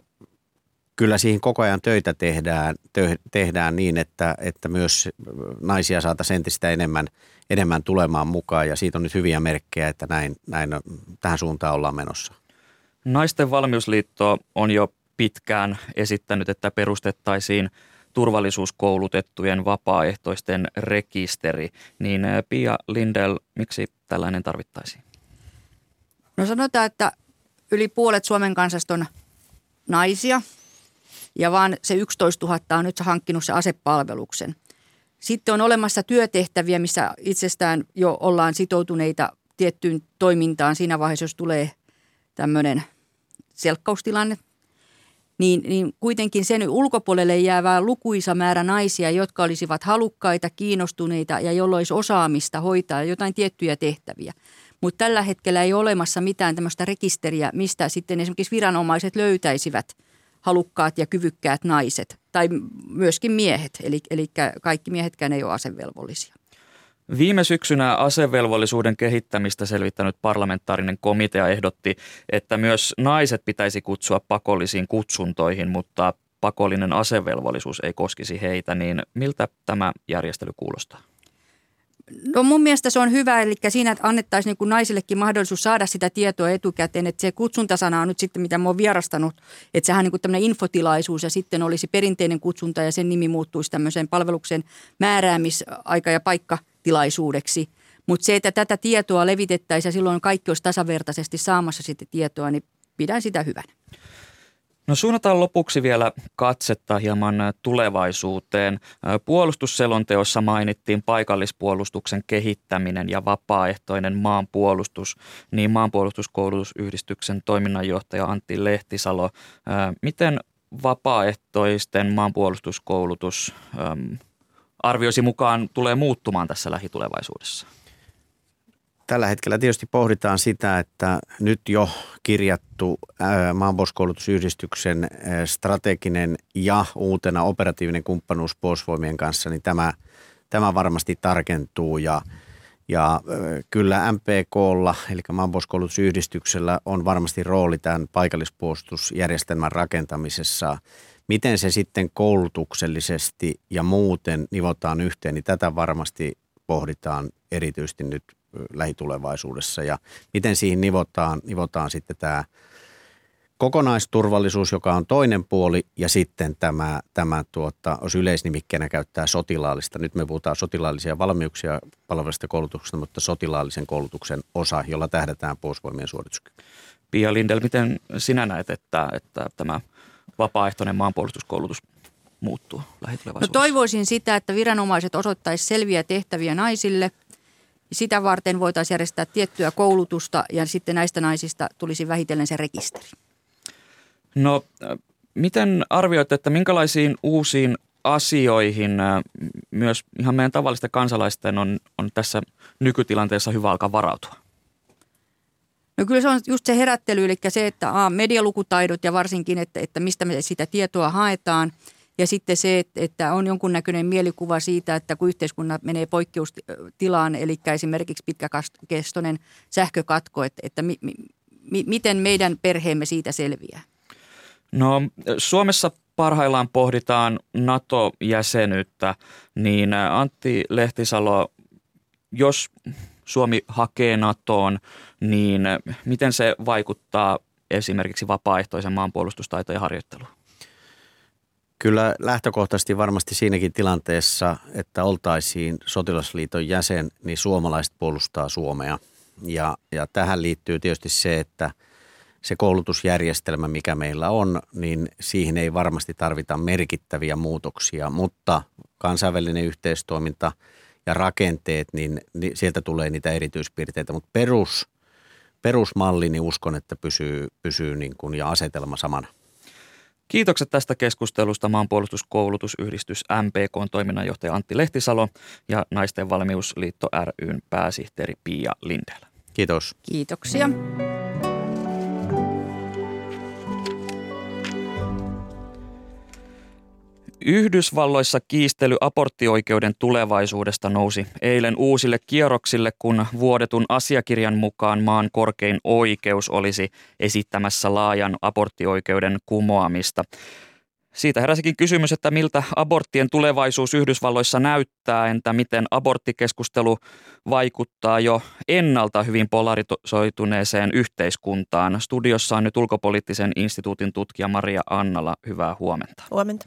kyllä siihen koko ajan töitä tehdään, tö, tehdään niin, että, että myös naisia saataisiin entistä enemmän, enemmän tulemaan mukaan ja siitä on nyt hyviä merkkejä, että näin, näin tähän suuntaan ollaan menossa. Naisten valmiusliitto on jo pitkään esittänyt, että perustettaisiin turvallisuuskoulutettujen vapaaehtoisten rekisteri. Niin eh, Pia Lindell, miksi tällainen tarvittaisiin? No sanotaan, että yli puolet Suomen kansasta on naisia – ja vaan se 11 000 on nyt hankkinut se asepalveluksen. Sitten on olemassa työtehtäviä, missä itsestään jo ollaan sitoutuneita tiettyyn toimintaan siinä vaiheessa, jos tulee tämmöinen selkkaustilanne. Niin, niin kuitenkin sen ulkopuolelle jäävää lukuisa määrä naisia, jotka olisivat halukkaita, kiinnostuneita ja jolla olisi osaamista hoitaa jotain tiettyjä tehtäviä. Mutta tällä hetkellä ei ole olemassa mitään tämmöistä rekisteriä, mistä sitten esimerkiksi viranomaiset löytäisivät – halukkaat ja kyvykkäät naiset tai myöskin miehet, eli, eli kaikki miehetkään ei ole asevelvollisia. Viime syksynä asevelvollisuuden kehittämistä selvittänyt parlamentaarinen komitea ehdotti, että myös naiset pitäisi kutsua pakollisiin kutsuntoihin, mutta pakollinen asevelvollisuus ei koskisi heitä, niin miltä tämä järjestely kuulostaa? No mun mielestä se on hyvä, eli siinä annettaisiin niin naisillekin mahdollisuus saada sitä tietoa etukäteen, että se kutsuntasana on nyt sitten, mitä mä oon vierastanut, että sehän on niin tämmöinen infotilaisuus ja sitten olisi perinteinen kutsunta ja sen nimi muuttuisi tämmöiseen palveluksen määräämisaika- ja paikkatilaisuudeksi. Mutta se, että tätä tietoa levitettäisiin ja silloin kaikki olisi tasavertaisesti saamassa sitten tietoa, niin pidän sitä hyvänä. No suunnataan lopuksi vielä katsetta hieman tulevaisuuteen. Puolustusselonteossa mainittiin paikallispuolustuksen kehittäminen ja vapaaehtoinen maanpuolustus, niin maanpuolustuskoulutusyhdistyksen toiminnanjohtaja Antti Lehtisalo. Miten vapaaehtoisten maanpuolustuskoulutus arvioisi mukaan tulee muuttumaan tässä lähitulevaisuudessa? Tällä hetkellä tietysti pohditaan sitä, että nyt jo kirjattu maanpuolustuskoulutusyhdistyksen strateginen ja uutena operatiivinen kumppanuus puolustusvoimien kanssa, niin tämä, tämä varmasti tarkentuu ja, ja kyllä MPKlla, eli maanpuolustuskoulutusyhdistyksellä on varmasti rooli tämän paikallispuolustusjärjestelmän rakentamisessa. Miten se sitten koulutuksellisesti ja muuten nivotaan yhteen, niin tätä varmasti pohditaan erityisesti nyt lähitulevaisuudessa ja miten siihen nivotaan, nivotaan sitten tämä kokonaisturvallisuus, joka on toinen puoli ja sitten tämä, tämä tuota, jos yleisnimikkeenä käyttää sotilaallista. Nyt me puhutaan sotilaallisia valmiuksia palvelusta koulutuksesta, mutta sotilaallisen koulutuksen osa, jolla tähdätään puolustusvoimien suorituskyky. Pia Lindel, miten sinä näet, että, että tämä vapaaehtoinen maanpuolustuskoulutus muuttua No lähitulevaisuudessa? toivoisin sitä, että viranomaiset osoittaisi selviä tehtäviä naisille. Sitä varten voitaisiin järjestää tiettyä koulutusta ja sitten näistä naisista tulisi vähitellen se rekisteri. No, miten arvioitte, että minkälaisiin uusiin asioihin myös ihan meidän tavallisten kansalaisten on, on tässä nykytilanteessa hyvä alkaa varautua? No kyllä se on just se herättely, eli se, että a, medialukutaidot ja varsinkin, että, että mistä me sitä tietoa haetaan. Ja sitten se, että, on jonkunnäköinen mielikuva siitä, että kun yhteiskunnat menee poikkeustilaan, eli esimerkiksi pitkäkestoinen sähkökatko, että, että mi, mi, miten meidän perheemme siitä selviää. No Suomessa parhaillaan pohditaan NATO-jäsenyyttä, niin Antti Lehtisalo, jos Suomi hakee NATOon, niin miten se vaikuttaa esimerkiksi vapaaehtoisen maanpuolustustaitojen harjoitteluun? Kyllä lähtökohtaisesti varmasti siinäkin tilanteessa, että oltaisiin sotilasliiton jäsen, niin suomalaiset puolustaa Suomea. Ja, ja tähän liittyy tietysti se, että se koulutusjärjestelmä, mikä meillä on, niin siihen ei varmasti tarvita merkittäviä muutoksia, mutta kansainvälinen yhteistoiminta ja rakenteet, niin, niin sieltä tulee niitä erityispiirteitä, mutta perus, perusmalli, niin uskon, että pysyy, pysyy niin kuin, ja asetelma samana. Kiitokset tästä keskustelusta maanpuolustuskoulutusyhdistys MPK toiminnanjohtaja Antti Lehtisalo ja Naisten valmiusliitto ryn pääsihteeri Pia Lindellä. Kiitos. Kiitoksia. Yhdysvalloissa kiistely aborttioikeuden tulevaisuudesta nousi eilen uusille kierroksille, kun vuodetun asiakirjan mukaan maan korkein oikeus olisi esittämässä laajan aborttioikeuden kumoamista. Siitä heräsikin kysymys, että miltä aborttien tulevaisuus Yhdysvalloissa näyttää, entä miten aborttikeskustelu vaikuttaa jo ennalta hyvin polarisoituneeseen yhteiskuntaan. Studiossa on nyt ulkopoliittisen instituutin tutkija Maria Annala. Hyvää huomenta. Huomenta.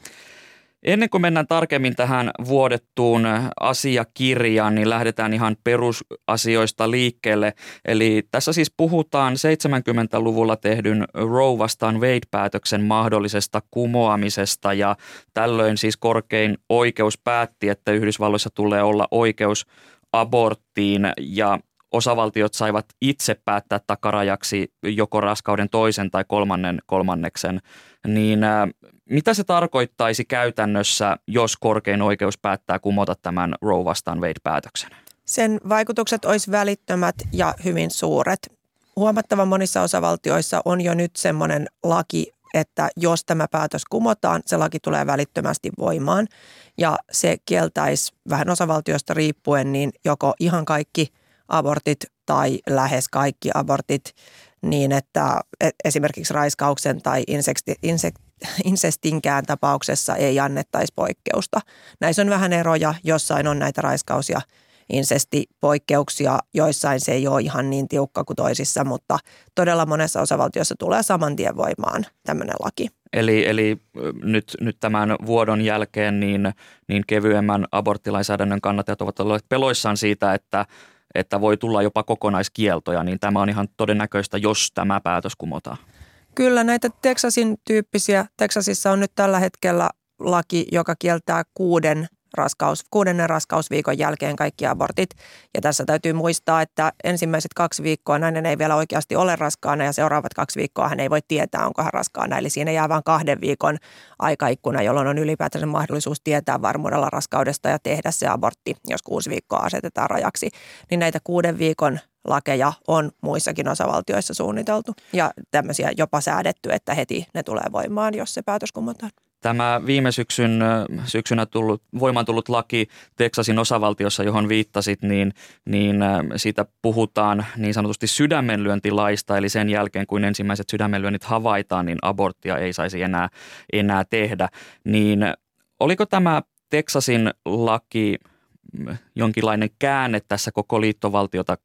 Ennen kuin mennään tarkemmin tähän vuodettuun asiakirjaan, niin lähdetään ihan perusasioista liikkeelle. Eli tässä siis puhutaan 70-luvulla tehdyn Roe vastaan Wade-päätöksen mahdollisesta kumoamisesta. Ja tällöin siis korkein oikeus päätti, että Yhdysvalloissa tulee olla oikeus aborttiin. Ja osavaltiot saivat itse päättää takarajaksi joko raskauden toisen tai kolmannen kolmanneksen, niin mitä se tarkoittaisi käytännössä, jos korkein oikeus päättää kumota tämän Roe vastaan Wade-päätöksen? Sen vaikutukset olisi välittömät ja hyvin suuret. Huomattavan monissa osavaltioissa on jo nyt semmoinen laki, että jos tämä päätös kumotaan, se laki tulee välittömästi voimaan. Ja se kieltäisi vähän osavaltioista riippuen niin joko ihan kaikki abortit tai lähes kaikki abortit niin, että e, esimerkiksi raiskauksen tai insekti, insek, insestinkään tapauksessa ei annettaisi poikkeusta. Näissä on vähän eroja, jossain on näitä raiskaus- ja insestipoikkeuksia, joissain se ei ole ihan niin tiukka kuin toisissa, mutta todella monessa osavaltiossa tulee saman tien voimaan tämmöinen laki. Eli, eli nyt, nyt tämän vuodon jälkeen niin, niin kevyemmän aborttilainsäädännön kannattajat ovat olleet peloissaan siitä, että että voi tulla jopa kokonaiskieltoja, niin tämä on ihan todennäköistä, jos tämä päätös kumotaan. Kyllä näitä Texasin tyyppisiä. Texasissa on nyt tällä hetkellä laki, joka kieltää kuuden raskaus, kuudennen raskausviikon jälkeen kaikki abortit. Ja tässä täytyy muistaa, että ensimmäiset kaksi viikkoa nainen ei vielä oikeasti ole raskaana ja seuraavat kaksi viikkoa hän ei voi tietää, onko hän raskaana. Eli siinä jää vain kahden viikon aikaikkuna, jolloin on ylipäätään mahdollisuus tietää varmuudella raskaudesta ja tehdä se abortti, jos kuusi viikkoa asetetaan rajaksi. Niin näitä kuuden viikon lakeja on muissakin osavaltioissa suunniteltu ja tämmöisiä jopa säädetty, että heti ne tulee voimaan, jos se päätös kumotaan. Tämä viime syksyn, syksynä tullut, voimaan tullut laki Teksasin osavaltiossa, johon viittasit, niin, niin siitä puhutaan niin sanotusti sydämenlyöntilaista, eli sen jälkeen kun ensimmäiset sydämenlyönnit havaitaan, niin aborttia ei saisi enää, enää tehdä. Niin oliko tämä Teksasin laki jonkinlainen käänne tässä koko liittovaltiota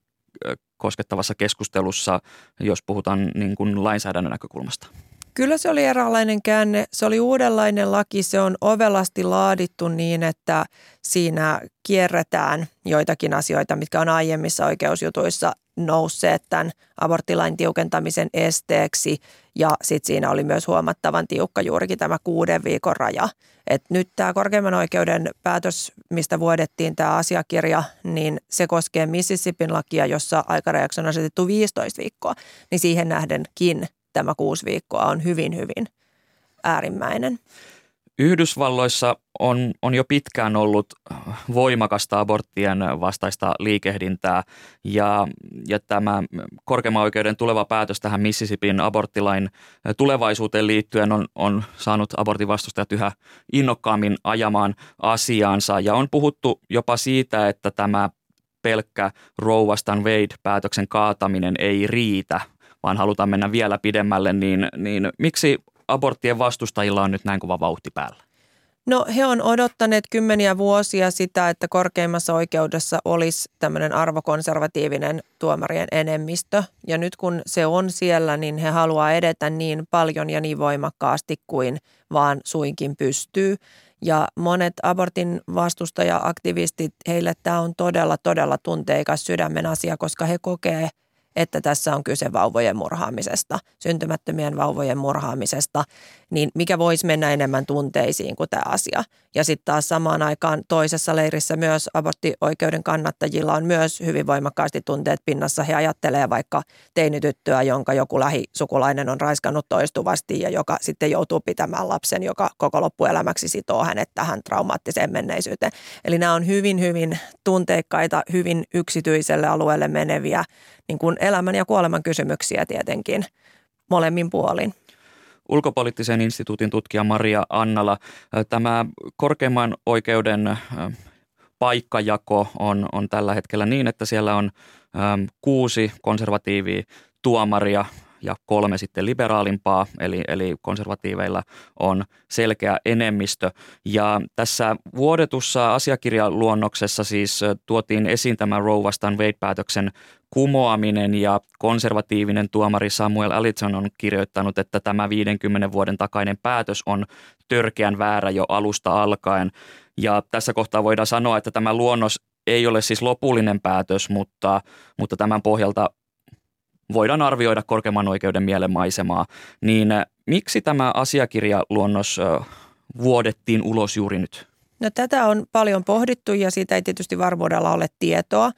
koskettavassa keskustelussa, jos puhutaan niin kuin lainsäädännön näkökulmasta? Kyllä se oli eräänlainen käänne. Se oli uudenlainen laki. Se on ovelasti laadittu niin, että siinä kierretään joitakin asioita, mitkä on aiemmissa oikeusjutuissa nousseet tämän aborttilain tiukentamisen esteeksi ja sitten siinä oli myös huomattavan tiukka juurikin tämä kuuden viikon raja. Et nyt tämä korkeimman oikeuden päätös, mistä vuodettiin tämä asiakirja, niin se koskee Mississippin lakia, jossa aikarajaksi on asetettu 15 viikkoa, niin siihen nähdenkin tämä kuusi viikkoa on hyvin, hyvin äärimmäinen. Yhdysvalloissa on, on jo pitkään ollut voimakasta aborttien vastaista liikehdintää ja, ja tämä korkeimman oikeuden tuleva päätös tähän Mississippin aborttilain tulevaisuuteen liittyen on, on saanut abortin vastustajat yhä innokkaammin ajamaan asiaansa. Ja on puhuttu jopa siitä, että tämä pelkkä Roe Vastaan Wade-päätöksen kaataminen ei riitä, vaan halutaan mennä vielä pidemmälle, niin, niin miksi aborttien vastustajilla on nyt näin kova vauhti päällä? No he on odottaneet kymmeniä vuosia sitä, että korkeimmassa oikeudessa olisi tämmöinen arvokonservatiivinen tuomarien enemmistö. Ja nyt kun se on siellä, niin he haluaa edetä niin paljon ja niin voimakkaasti kuin vaan suinkin pystyy. Ja monet abortin vastustaja-aktivistit, heille tämä on todella, todella tunteikas sydämen asia, koska he kokee – että tässä on kyse vauvojen murhaamisesta, syntymättömien vauvojen murhaamisesta, niin mikä voisi mennä enemmän tunteisiin kuin tämä asia. Ja sitten taas samaan aikaan toisessa leirissä myös aborttioikeuden kannattajilla on myös hyvin voimakkaasti tunteet pinnassa. He ajattelee vaikka teinityttöä, jonka joku lähisukulainen on raiskannut toistuvasti ja joka sitten joutuu pitämään lapsen, joka koko loppuelämäksi sitoo hänet tähän traumaattiseen menneisyyteen. Eli nämä on hyvin, hyvin tunteikkaita, hyvin yksityiselle alueelle meneviä niin kuin elämän ja kuoleman kysymyksiä tietenkin molemmin puolin. Ulkopoliittisen instituutin tutkija Maria Annala, tämä korkeimman oikeuden paikkajako on, on tällä hetkellä niin, että siellä on kuusi konservatiivia tuomaria ja kolme sitten liberaalimpaa, eli, eli konservatiiveilla on selkeä enemmistö. Ja tässä vuodetussa asiakirjaluonnoksessa siis tuotiin esiin tämä Roe vastaan Wade-päätöksen kumoaminen ja konservatiivinen tuomari Samuel Allison on kirjoittanut, että tämä 50 vuoden takainen päätös on törkeän väärä jo alusta alkaen. Ja tässä kohtaa voidaan sanoa, että tämä luonnos ei ole siis lopullinen päätös, mutta, mutta tämän pohjalta voidaan arvioida korkeimman oikeuden mielenmaisemaa. Niin äh, miksi tämä asiakirjaluonnos äh, vuodettiin ulos juuri nyt? No tätä on paljon pohdittu ja siitä ei tietysti varmuudella ole tietoa.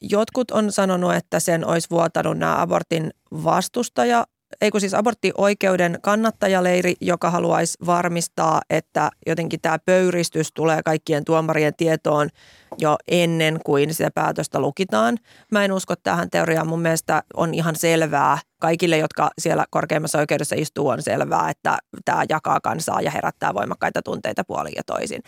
Jotkut on sanonut, että sen olisi vuotanut nämä abortin vastustaja ei kun siis aborttioikeuden kannattajaleiri, joka haluaisi varmistaa, että jotenkin tämä pöyristys tulee kaikkien tuomarien tietoon jo ennen kuin sitä päätöstä lukitaan. Mä en usko tähän teoriaan. Mun mielestä on ihan selvää, kaikille, jotka siellä korkeimmassa oikeudessa istuu, on selvää, että tämä jakaa kansaa ja herättää voimakkaita tunteita puolin ja toisin.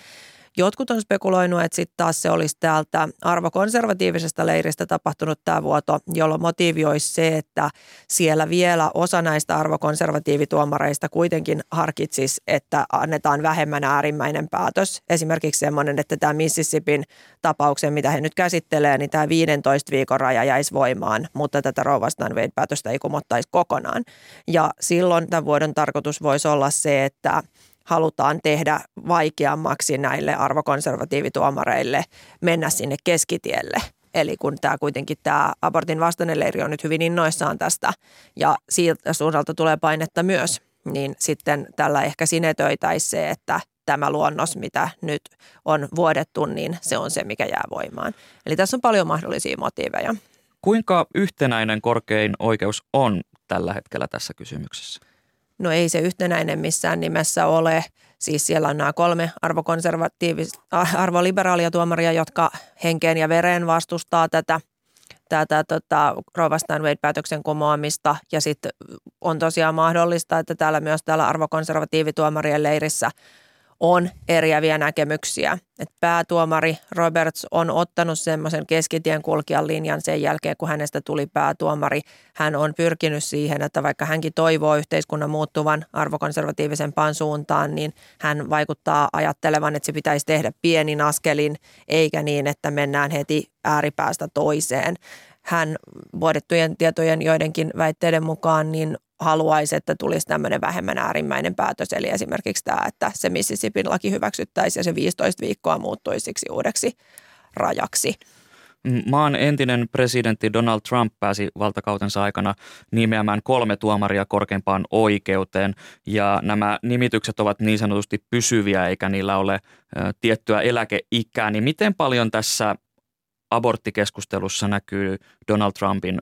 Jotkut on spekuloinut, että sitten taas se olisi täältä arvokonservatiivisesta leiristä tapahtunut tämä vuoto, jolloin motiivi olisi se, että siellä vielä osa näistä arvokonservatiivituomareista kuitenkin harkitsisi, että annetaan vähemmän äärimmäinen päätös. Esimerkiksi sellainen, että tämä Mississippin tapauksen, mitä he nyt käsittelee, niin tämä 15 viikon raja jäisi voimaan, mutta tätä Roe vastaan päätöstä ei kumottaisi kokonaan. Ja silloin tämän vuoden tarkoitus voisi olla se, että halutaan tehdä vaikeammaksi näille arvokonservatiivituomareille mennä sinne keskitielle. Eli kun tämä kuitenkin tämä abortin vastainen leiri on nyt hyvin innoissaan tästä ja siitä suunnalta tulee painetta myös, niin sitten tällä ehkä sinetöitäisi se, että tämä luonnos, mitä nyt on vuodettu, niin se on se, mikä jää voimaan. Eli tässä on paljon mahdollisia motiiveja. Kuinka yhtenäinen korkein oikeus on tällä hetkellä tässä kysymyksessä? No ei se yhtenäinen missään nimessä ole. Siis siellä on nämä kolme arvokonservatiivista, arvoliberaalia tuomaria, jotka henkeen ja vereen vastustaa tätä, tätä tota, Roe Wade-päätöksen kumoamista. Ja sitten on tosiaan mahdollista, että täällä myös täällä arvokonservatiivituomarien leirissä – on eriäviä näkemyksiä. Et päätuomari Roberts on ottanut semmoisen keskitien kulkijan linjan sen jälkeen, kun hänestä tuli päätuomari. Hän on pyrkinyt siihen, että vaikka hänkin toivoo yhteiskunnan muuttuvan arvokonservatiivisempaan suuntaan, niin hän vaikuttaa ajattelevan, että se pitäisi tehdä pienin askelin, eikä niin, että mennään heti ääripäästä toiseen hän vuodettujen tietojen joidenkin väitteiden mukaan niin haluaisi, että tulisi tämmöinen vähemmän äärimmäinen päätös. Eli esimerkiksi tämä, että se Mississippin laki hyväksyttäisiin ja se 15 viikkoa muuttuisi siksi uudeksi rajaksi. maan entinen presidentti Donald Trump pääsi valtakautensa aikana nimeämään kolme tuomaria korkeimpaan oikeuteen ja nämä nimitykset ovat niin sanotusti pysyviä eikä niillä ole tiettyä eläkeikää. Niin miten paljon tässä aborttikeskustelussa näkyy Donald Trumpin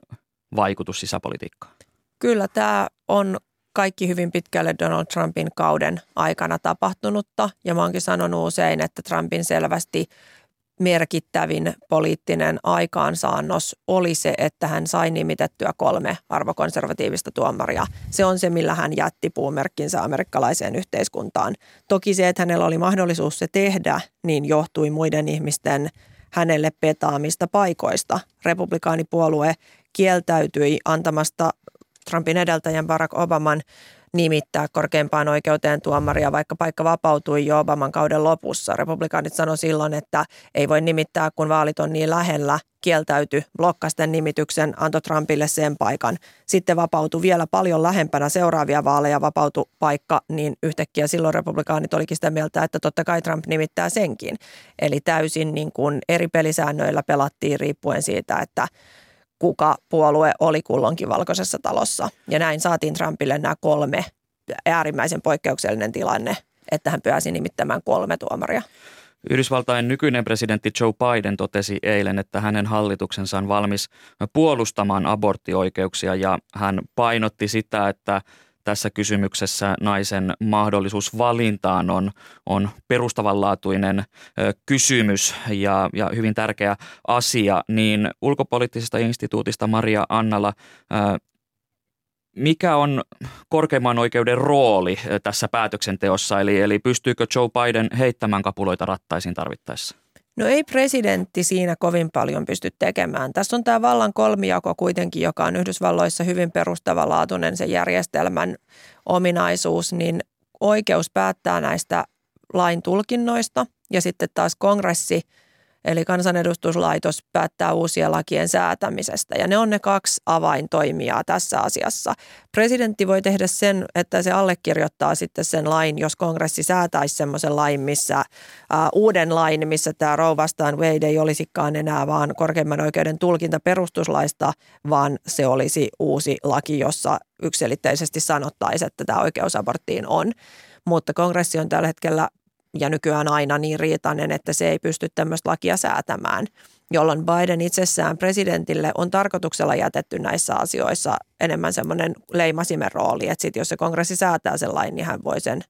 vaikutus sisäpolitiikkaan? Kyllä tämä on kaikki hyvin pitkälle Donald Trumpin kauden aikana tapahtunutta. Ja mä oonkin sanonut usein, että Trumpin selvästi merkittävin poliittinen aikaansaannos oli se, että hän sai nimitettyä kolme arvokonservatiivista tuomaria. Se on se, millä hän jätti puumerkkinsä amerikkalaiseen yhteiskuntaan. Toki se, että hänellä oli mahdollisuus se tehdä, niin johtui muiden ihmisten hänelle petaamista paikoista. Republikaanipuolue kieltäytyi antamasta Trumpin edeltäjän Barack Obaman nimittää korkeimpaan oikeuteen tuomaria, vaikka paikka vapautui jo Obaman kauden lopussa. Republikaanit sanoi silloin, että ei voi nimittää, kun vaalit on niin lähellä, kieltäyty, blokkasi nimityksen, antoi Trumpille sen paikan. Sitten vapautui vielä paljon lähempänä seuraavia vaaleja vapautui paikka, niin yhtäkkiä silloin republikaanit olikin sitä mieltä, että totta kai Trump nimittää senkin. Eli täysin niin kuin eri pelisäännöillä pelattiin riippuen siitä, että kuka puolue oli kulloinkin valkoisessa talossa. Ja näin saatiin Trumpille nämä kolme äärimmäisen poikkeuksellinen tilanne, että hän pääsi nimittämään kolme tuomaria. Yhdysvaltain nykyinen presidentti Joe Biden totesi eilen, että hänen hallituksensa on valmis puolustamaan aborttioikeuksia ja hän painotti sitä, että tässä kysymyksessä naisen mahdollisuus valintaan on, on perustavanlaatuinen kysymys ja, ja hyvin tärkeä asia, niin ulkopoliittisesta instituutista Maria Annala, mikä on korkeimman oikeuden rooli tässä päätöksenteossa, eli, eli pystyykö Joe Biden heittämään kapuloita rattaisiin tarvittaessa? No ei presidentti siinä kovin paljon pysty tekemään. Tässä on tämä vallan kolmijako kuitenkin, joka on Yhdysvalloissa hyvin perustavanlaatuinen se järjestelmän ominaisuus, niin oikeus päättää näistä lain tulkinnoista ja sitten taas kongressi – Eli kansanedustuslaitos päättää uusien lakien säätämisestä ja ne on ne kaksi avaintoimijaa tässä asiassa. Presidentti voi tehdä sen, että se allekirjoittaa sitten sen lain, jos kongressi säätäisi semmoisen lain, missä uh, uuden lain, missä tämä Roe vastaan Wade ei olisikaan enää vaan korkeimman oikeuden tulkinta perustuslaista, vaan se olisi uusi laki, jossa yksilitteisesti sanottaisiin, että tämä oikeus aborttiin on. Mutta kongressi on tällä hetkellä ja nykyään aina niin riitainen, että se ei pysty tämmöistä lakia säätämään, jolloin Biden itsessään presidentille on tarkoituksella jätetty näissä asioissa enemmän semmoinen leimasimen rooli, että sit jos se kongressi säätää sen lain, niin hän voi sen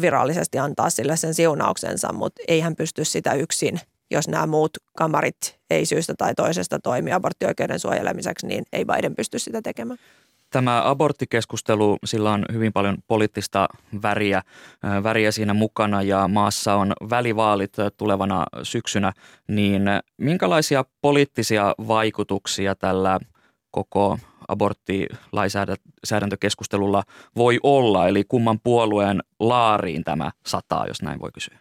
virallisesti antaa sille sen siunauksensa, mutta ei hän pysty sitä yksin jos nämä muut kamarit ei syystä tai toisesta toimi aborttioikeuden suojelemiseksi, niin ei Biden pysty sitä tekemään. Tämä aborttikeskustelu, sillä on hyvin paljon poliittista väriä, väriä siinä mukana ja maassa on välivaalit tulevana syksynä, niin minkälaisia poliittisia vaikutuksia tällä koko aborttilainsäädäntökeskustelulla voi olla, eli kumman puolueen laariin tämä sataa, jos näin voi kysyä?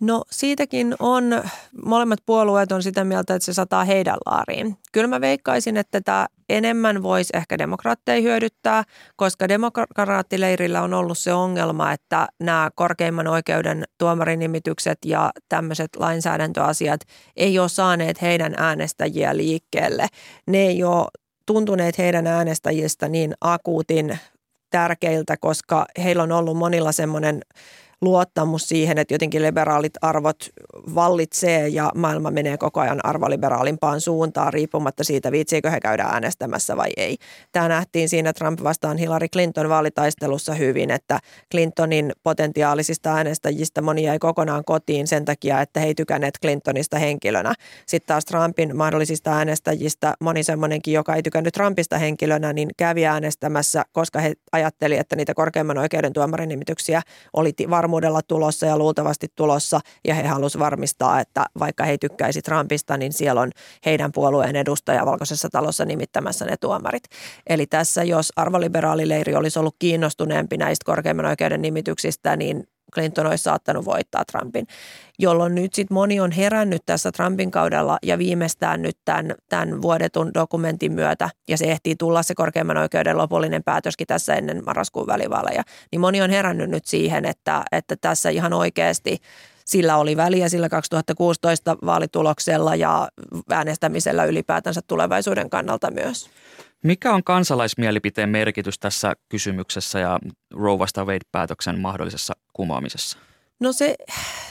No siitäkin on, molemmat puolueet on sitä mieltä, että se sataa heidän laariin. Kyllä mä veikkaisin, että tämä enemmän voisi ehkä demokraatteja hyödyttää, koska demokraattileirillä on ollut se ongelma, että nämä korkeimman oikeuden tuomarinimitykset ja tämmöiset lainsäädäntöasiat ei ole saaneet heidän äänestäjiä liikkeelle. Ne ei ole tuntuneet heidän äänestäjistä niin akuutin tärkeiltä, koska heillä on ollut monilla semmoinen luottamus siihen, että jotenkin liberaalit arvot vallitsee ja maailma menee koko ajan arvoliberaalimpaan suuntaan riippumatta siitä, viitsiikö he käydä äänestämässä vai ei. Tämä nähtiin siinä Trump vastaan Hillary Clinton vaalitaistelussa hyvin, että Clintonin potentiaalisista äänestäjistä moni jäi kokonaan kotiin sen takia, että he ei tykänneet Clintonista henkilönä. Sitten taas Trumpin mahdollisista äänestäjistä moni semmoinenkin, joka ei tykännyt Trumpista henkilönä, niin kävi äänestämässä, koska he ajatteli, että niitä korkeimman oikeuden tuomarinimityksiä oli varmaan varmuudella tulossa ja luultavasti tulossa ja he halusivat varmistaa, että vaikka he tykkäisi Trumpista, niin siellä on heidän puolueen edustaja valkoisessa talossa nimittämässä ne tuomarit. Eli tässä, jos arvoliberaalileiri olisi ollut kiinnostuneempi näistä korkeimman oikeuden nimityksistä, niin Clinton olisi saattanut voittaa Trumpin, jolloin nyt sitten moni on herännyt tässä Trumpin kaudella ja viimeistään nyt tämän, tämän vuodetun dokumentin myötä, ja se ehtii tulla se korkeimman oikeuden lopullinen päätöskin tässä ennen marraskuun välivaaleja, niin moni on herännyt nyt siihen, että, että tässä ihan oikeasti sillä oli väliä sillä 2016 vaalituloksella ja äänestämisellä ylipäätänsä tulevaisuuden kannalta myös. Mikä on kansalaismielipiteen merkitys tässä kysymyksessä ja Roe vasta Wade-päätöksen mahdollisessa kumoamisessa? No se,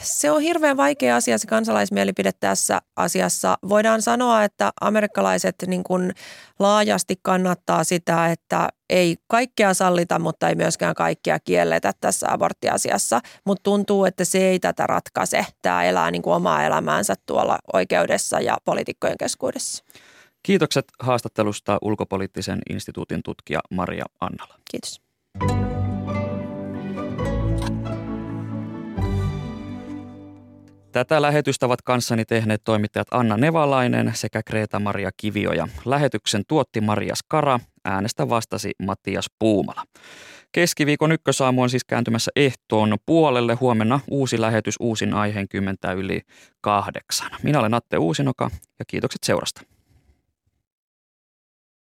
se on hirveän vaikea asia se kansalaismielipide tässä asiassa. Voidaan sanoa, että amerikkalaiset niin kuin laajasti kannattaa sitä, että ei kaikkea sallita, mutta ei myöskään kaikkea kielletä tässä aborttiasiassa. Mutta tuntuu, että se ei tätä ratkaise. Tämä elää niin kuin omaa elämäänsä tuolla oikeudessa ja poliitikkojen keskuudessa. Kiitokset haastattelusta ulkopoliittisen instituutin tutkija Maria Annala. Kiitos. Tätä lähetystä ovat kanssani tehneet toimittajat Anna Nevalainen sekä Kreta-Maria Kivio lähetyksen tuotti Maria Skara, äänestä vastasi Mattias Puumala. Keskiviikon ykkösaamu on siis kääntymässä ehtoon puolelle. Huomenna uusi lähetys uusin aiheen kymmentä yli kahdeksan. Minä olen Atte Uusinoka ja kiitokset seurasta.